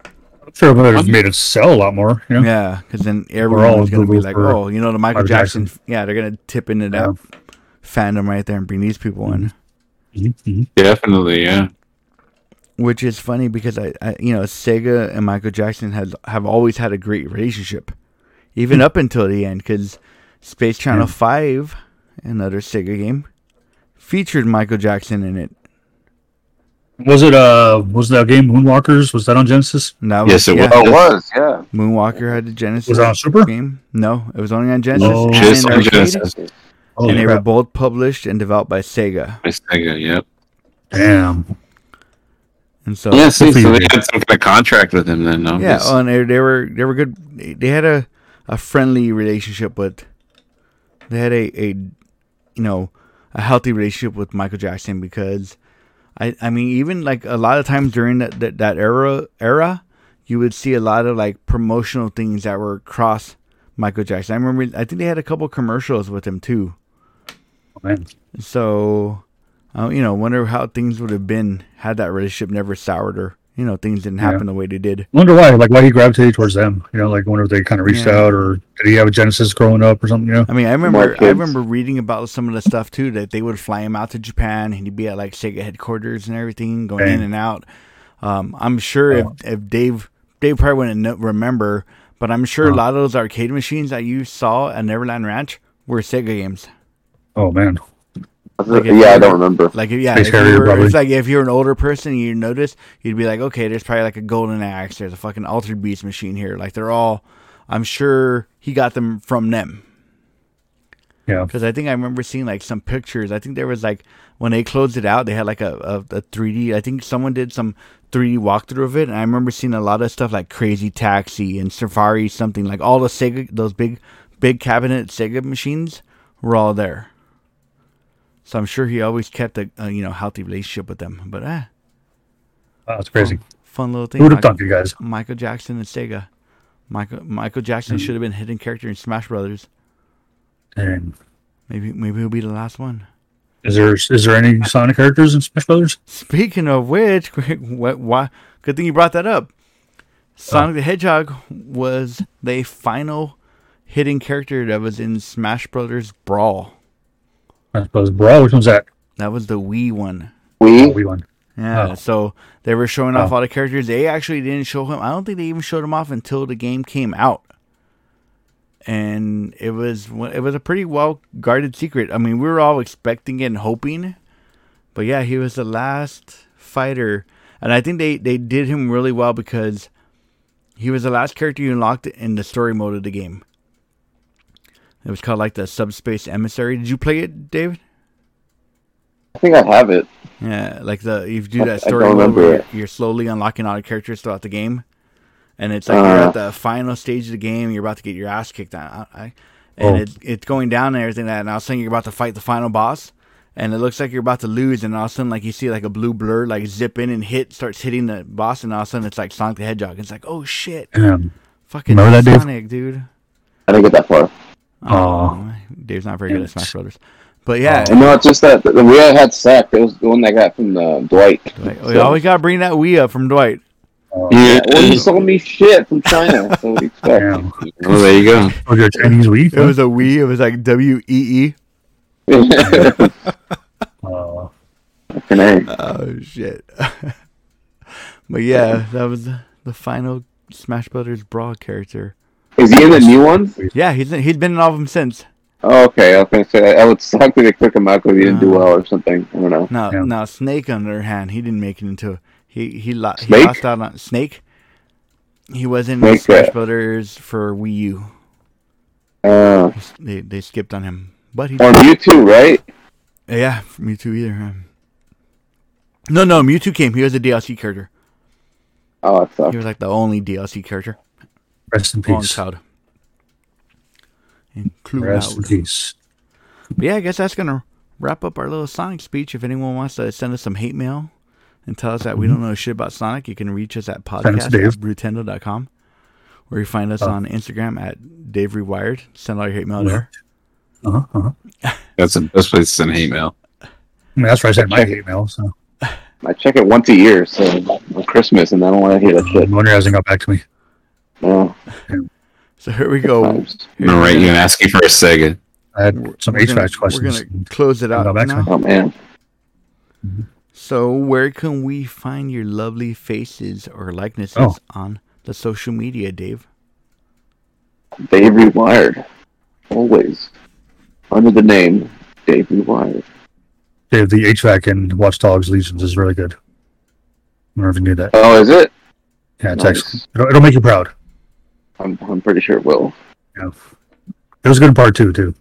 I'm sure it would have made it sell a lot more. You know? Yeah, because then all everyone's gonna be like, for oh, you know, the Michael Michael Jackson. Jackson. Yeah, they're gonna tip into that fandom right there and bring these people in. Mhm, mhm. Definitely, yeah. Which is funny because I, I, you know, Sega and Michael Jackson has have always had a great relationship, even up until the end. Because Space Channel Yeah. Five, another Sega game, featured Michael Jackson in it. Was it uh was that game Moonwalkers? Was that on Genesis? And that Yes, it yeah, Oh, it was, yeah. Moonwalker had the Genesis Was it on Super? game. No, it was only on Genesis. Oh. and Just on Genesis. Holy and they were both published and developed by Sega. My Sega, yep. Damn. And so Yeah, see, so they had some kind of contract with him then, no? Yeah, Yes. oh, and they, they were they were good. They- They had a, a friendly relationship with. They had a, a, you know, a healthy relationship with Michael Jackson because, I I mean even like a lot of times during that that, that era era, you would see a lot of like promotional things that were cross Michael Jackson. I remember I think they had a couple commercials with him too. So, uh, you know, wonder how things would have been had that relationship never soured or you know things didn't happen the way they did. wonder why, like why he gravitated towards them. You know, like wonder if they kind of reached Yeah. out or did he have a Genesis growing up or something? You know, I mean, I remember I remember reading about some of the stuff too that they would fly him out to Japan and he'd be at like Sega headquarters and everything, going in and out. Um, I'm sure if, if Dave Dave probably wouldn't remember, but I'm sure a Uh-huh. lot of those arcade machines that you saw at Neverland Ranch were Sega games. oh man, Like yeah, I don't remember. Like yeah, Space if Harrier, you were, it's like if you're an older person, you notice you'd be like, okay, there's probably like a Golden Axe, there's a fucking Altered Beast machine here. Like they're all, I'm sure he got them from them. yeah, Because I think I remember seeing like some pictures. I think there was like when they closed it out, they had like a, a, a 3D. I think someone did some 3D walkthrough of it, and I remember seeing a lot of stuff like Crazy Taxi and Safari, something like all the Sega, those big, big cabinet Sega machines were all there. So I'm sure he always kept a, a you know healthy relationship with them. But eh, wow, that's crazy. fun little thing. Who would have thought, you guys? Michael Jackson and Sega. Michael Michael Jackson Mm. should have been hidden character in Smash Brothers. And Maybe maybe he'll be the last one. is there is there any Sonic characters in Smash Brothers? Speaking of which, what, why, good thing you brought that up. Sonic the Hedgehog was the final hidden character that was in Smash Brothers Brawl. I suppose Brawl. Which one's that? That was the Wii one. Oh, Wii one. Yeah, Oh. so they were showing off Oh. all the characters. They actually didn't show him. I don't think they even showed him off until the game came out. And it was it was a pretty well guarded secret. I mean, we were all expecting it and hoping, but yeah, he was the last fighter, and I think they they did him really well because he was the last character you unlocked in the story mode of the game. It was called like the Subspace Emissary. Did you play it, David? I think I have it. Yeah, like the if you do that story don't mode remember where you're, you're slowly unlocking all the characters throughout the game, and it's like you're Uh. at the final stage of the game, you're about to get your ass kicked out, I, and Oh. it's it's going down and everything. That and all of a sudden you're about to fight the final boss, and it looks like you're about to lose, and all of a sudden like you see like a blue blur like zip in and hit starts hitting the boss, and all of a sudden it's like Sonic the Hedgehog. It's like oh shit, Um, fucking Remember that, Dave? Sonic, dude. I didn't get that far. Oh, Dave's not very good at Smash Brothers, but yeah. And no, it's just that the we had sacked. It was the one that I got from uh, Dwight. Like, we always gotta bring that Wii up from Dwight. Yeah. Well, he sold me shit from China. so what do you expect? damn. Well, there you go. Oh, your Chinese Wii. It was a Wii. It was like W E E. Uh, Fucking A. Oh shit! but yeah, that was the, the final Smash Brothers Brawl character. Is he in the new ones? Yeah, he's he's been in all of them since. Oh, okay. I was gonna say I would suck if they took him out because he didn't do well or something. I don't know. No, Yeah. now Snake on the other hand, he didn't make it into he he, lo- he lost out on Snake. He was in Snake, Smash yeah. Brothers for Wii U. Uh, They they skipped on him, but he on Mewtwo, right? yeah Mewtwo either. Um, no, no, Mewtwo came. He was a DLC character. Oh, it sucks. He was like the only DLC character rest in peace. Cloud. Include Rest in peace. But yeah, I guess that's gonna wrap up our little Sonic speech. If anyone wants to send us some hate mail and tell us that we don't know shit about Sonic, you can reach us at Mm-hmm. Send podcast at Dave. brutendo.com or you find us Oh. on Instagram at Dave Rewired. Send all your hate mail there. Uh-huh, uh-huh. That's the best place to send hate mail. I mean, that's where I sent my hate mail. So I check it once a year, so on Christmas, and I don't want to hear that shit. no wonder hasn't got back to me. No, So here we go. times. I'm gonna write you and ask you for a Sega. I had some We're gonna- HVAC questions. We're gonna close it out Go back to now. Oh man, So where can we find your lovely faces or likenesses Oh. on the social media, Dave? Dave Rewired, always under the name Dave Rewired. Dave, the HVAC in Watch Dogs Legions is really good. I don't know if you knew that. Oh, is it? Yeah, it's Nice. excellent. It'll, it'll make you proud. I'm I'm pretty sure it will. Yeah. It was good in part two too.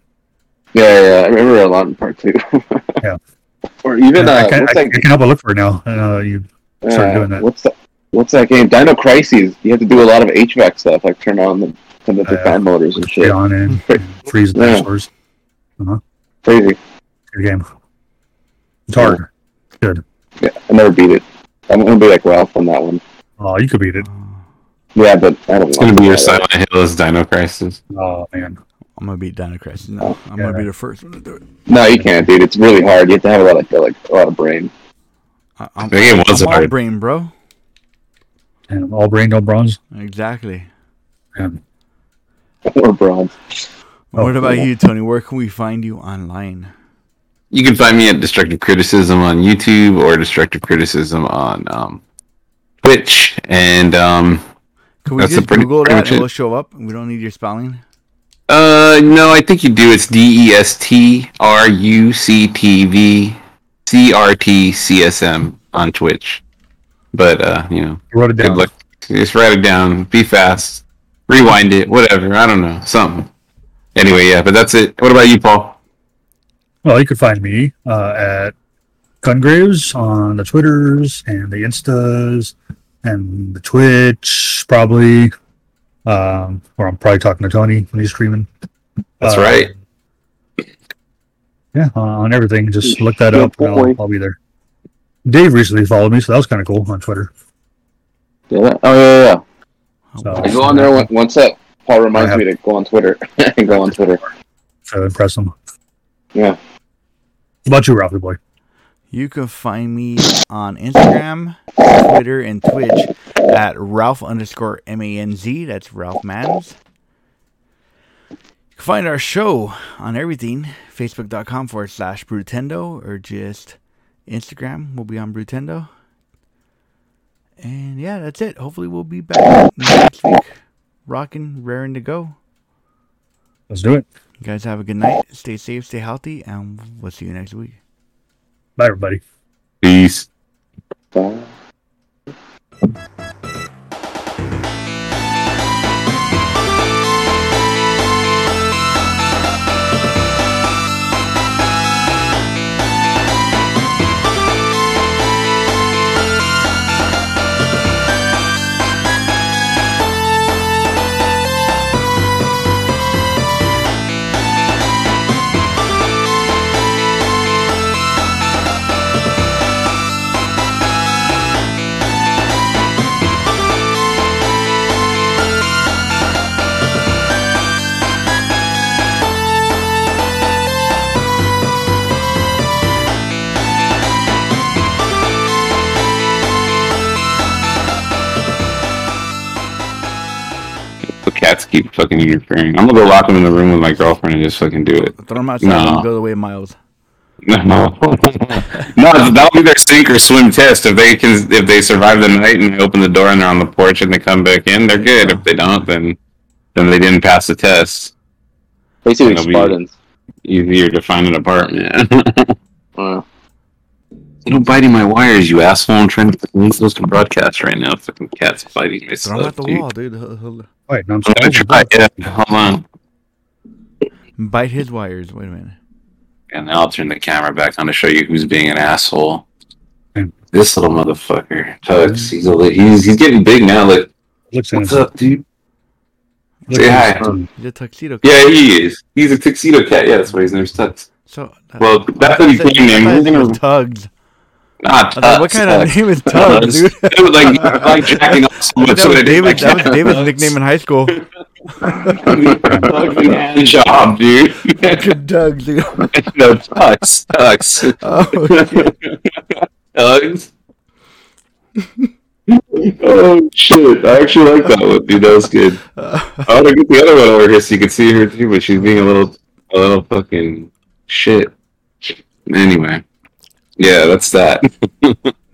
Yeah, yeah, yeah. I remember a lot in part two. Yeah. Or even I, uh, can, what's I, that? I can help but look for it now. Uh, you started uh, doing that. What's that? What's that game? Dino Crisis. You have to do a lot of HVAC stuff, like turn on the turn the Yeah. fan motors and shit. on and, freeze the Yeah. dinosaurs. Crazy. Good game. It's hard. Good. Yeah, I never beat it. I'm gonna be like Ralph on that one. Oh, you could beat it. Yeah, but I don't. It's gonna be your Silent Hills Dino Crisis. Oh man. I'm gonna beat Dino Crisis. No, I'm Yeah. gonna be the first one to do it. No, you can't, dude. It's really hard. You have to have a lot of like a lot of brain. I, I'm, The game was I'm all brain, bro. And all brain, no bronze. Exactly. And or bronze. Oh, what about cool. you, Tony? Where can we find you online? You can find me at Destructive Criticism on YouTube or Destructive Criticism on um, Twitch. And um, Can we That's a just pretty- Google pretty that and it. we'll show up? We don't need your spelling. uh, no, I think you do. It's D E S T R U C T V C R T C S M on Twitch. But uh, you know, I wrote it good down. luck. Just write it down. Be fast. Rewind it. Whatever. I don't know. Something. Anyway, yeah. But that's it. What about you, Paul? Well, you could find me uh, at Gungraves on the Twitters and the Instas and the Twitch, probably. Um, where I'm probably talking to Tony when he's streaming. That's Uh, right. Yeah, uh, on everything. Just look that Good up and I'll. I'll be there. Dave recently followed me, so that was kind of cool on Twitter. Yeah. Oh yeah, yeah. So- I go on there one- once that Paul reminds have- me to go on Twitter and go on Twitter. To impress him. Yeah. What about you, Ralphie boy? You can find me on Instagram, Twitter, and Twitch at Ralph underscore M A N Z. That's Ralph Manz. You can find our show on everything Facebook.com forward slash Brutendo or just Instagram. We'll be on Brutendo. And yeah, that's it. Hopefully, we'll be back next week. Rocking, raring to go. Let's do it. You guys have a good night. Stay safe, stay healthy, and we'll see you next week. Bye, everybody. Peace. Bye. Cats keep fucking interfering. I'm gonna go lock them in the room with my girlfriend and just fucking do it. Throw them outside No. and go the way of Miles. No, no, that'll be their sink or swim test. If they can, if they survive the night and they open the door and they're on the porch and they come back in, they're good. If they don't, then then they didn't pass the test. Basically That'll be- Spartans. Easier to find an apartment. Uh, Don't biting my wires, you asshole! I'm trying to link those to broadcast right now. Fucking cats biting my Throw them at stuff, the dude. wall, dude. He'll- he'll Wait, no, I'm I'm gonna sorry. try. Yeah, hold on. bite his wires. Wait a minute. And now I'll turn the camera back on to show you who's being an asshole. This little motherfucker, Tugs. He's a li- he's he's getting big now. Like, Looks what's innocent. up, dude? Looks Say hi. innocent. He's a tuxedo. Yeah, he is. He's a tuxedo cat. Yeah, that's why his name's Tugs. So Well, that's what he I thought- came I in. thought We're name was Tugs. Not I thought, what kind of name is Tugs, dude? It was like like jacking off so much. that so was David. That was. David's nickname in high school. Fucking hand job, dude. Good Doug. dude. no, tucks, tucks, Oh, shit. tugs. oh shit! I actually like that one, dude. That was good. I want to get the other one over here so you can see her too, but she's being a little, a little fucking shit. Anyway, yeah, that's that.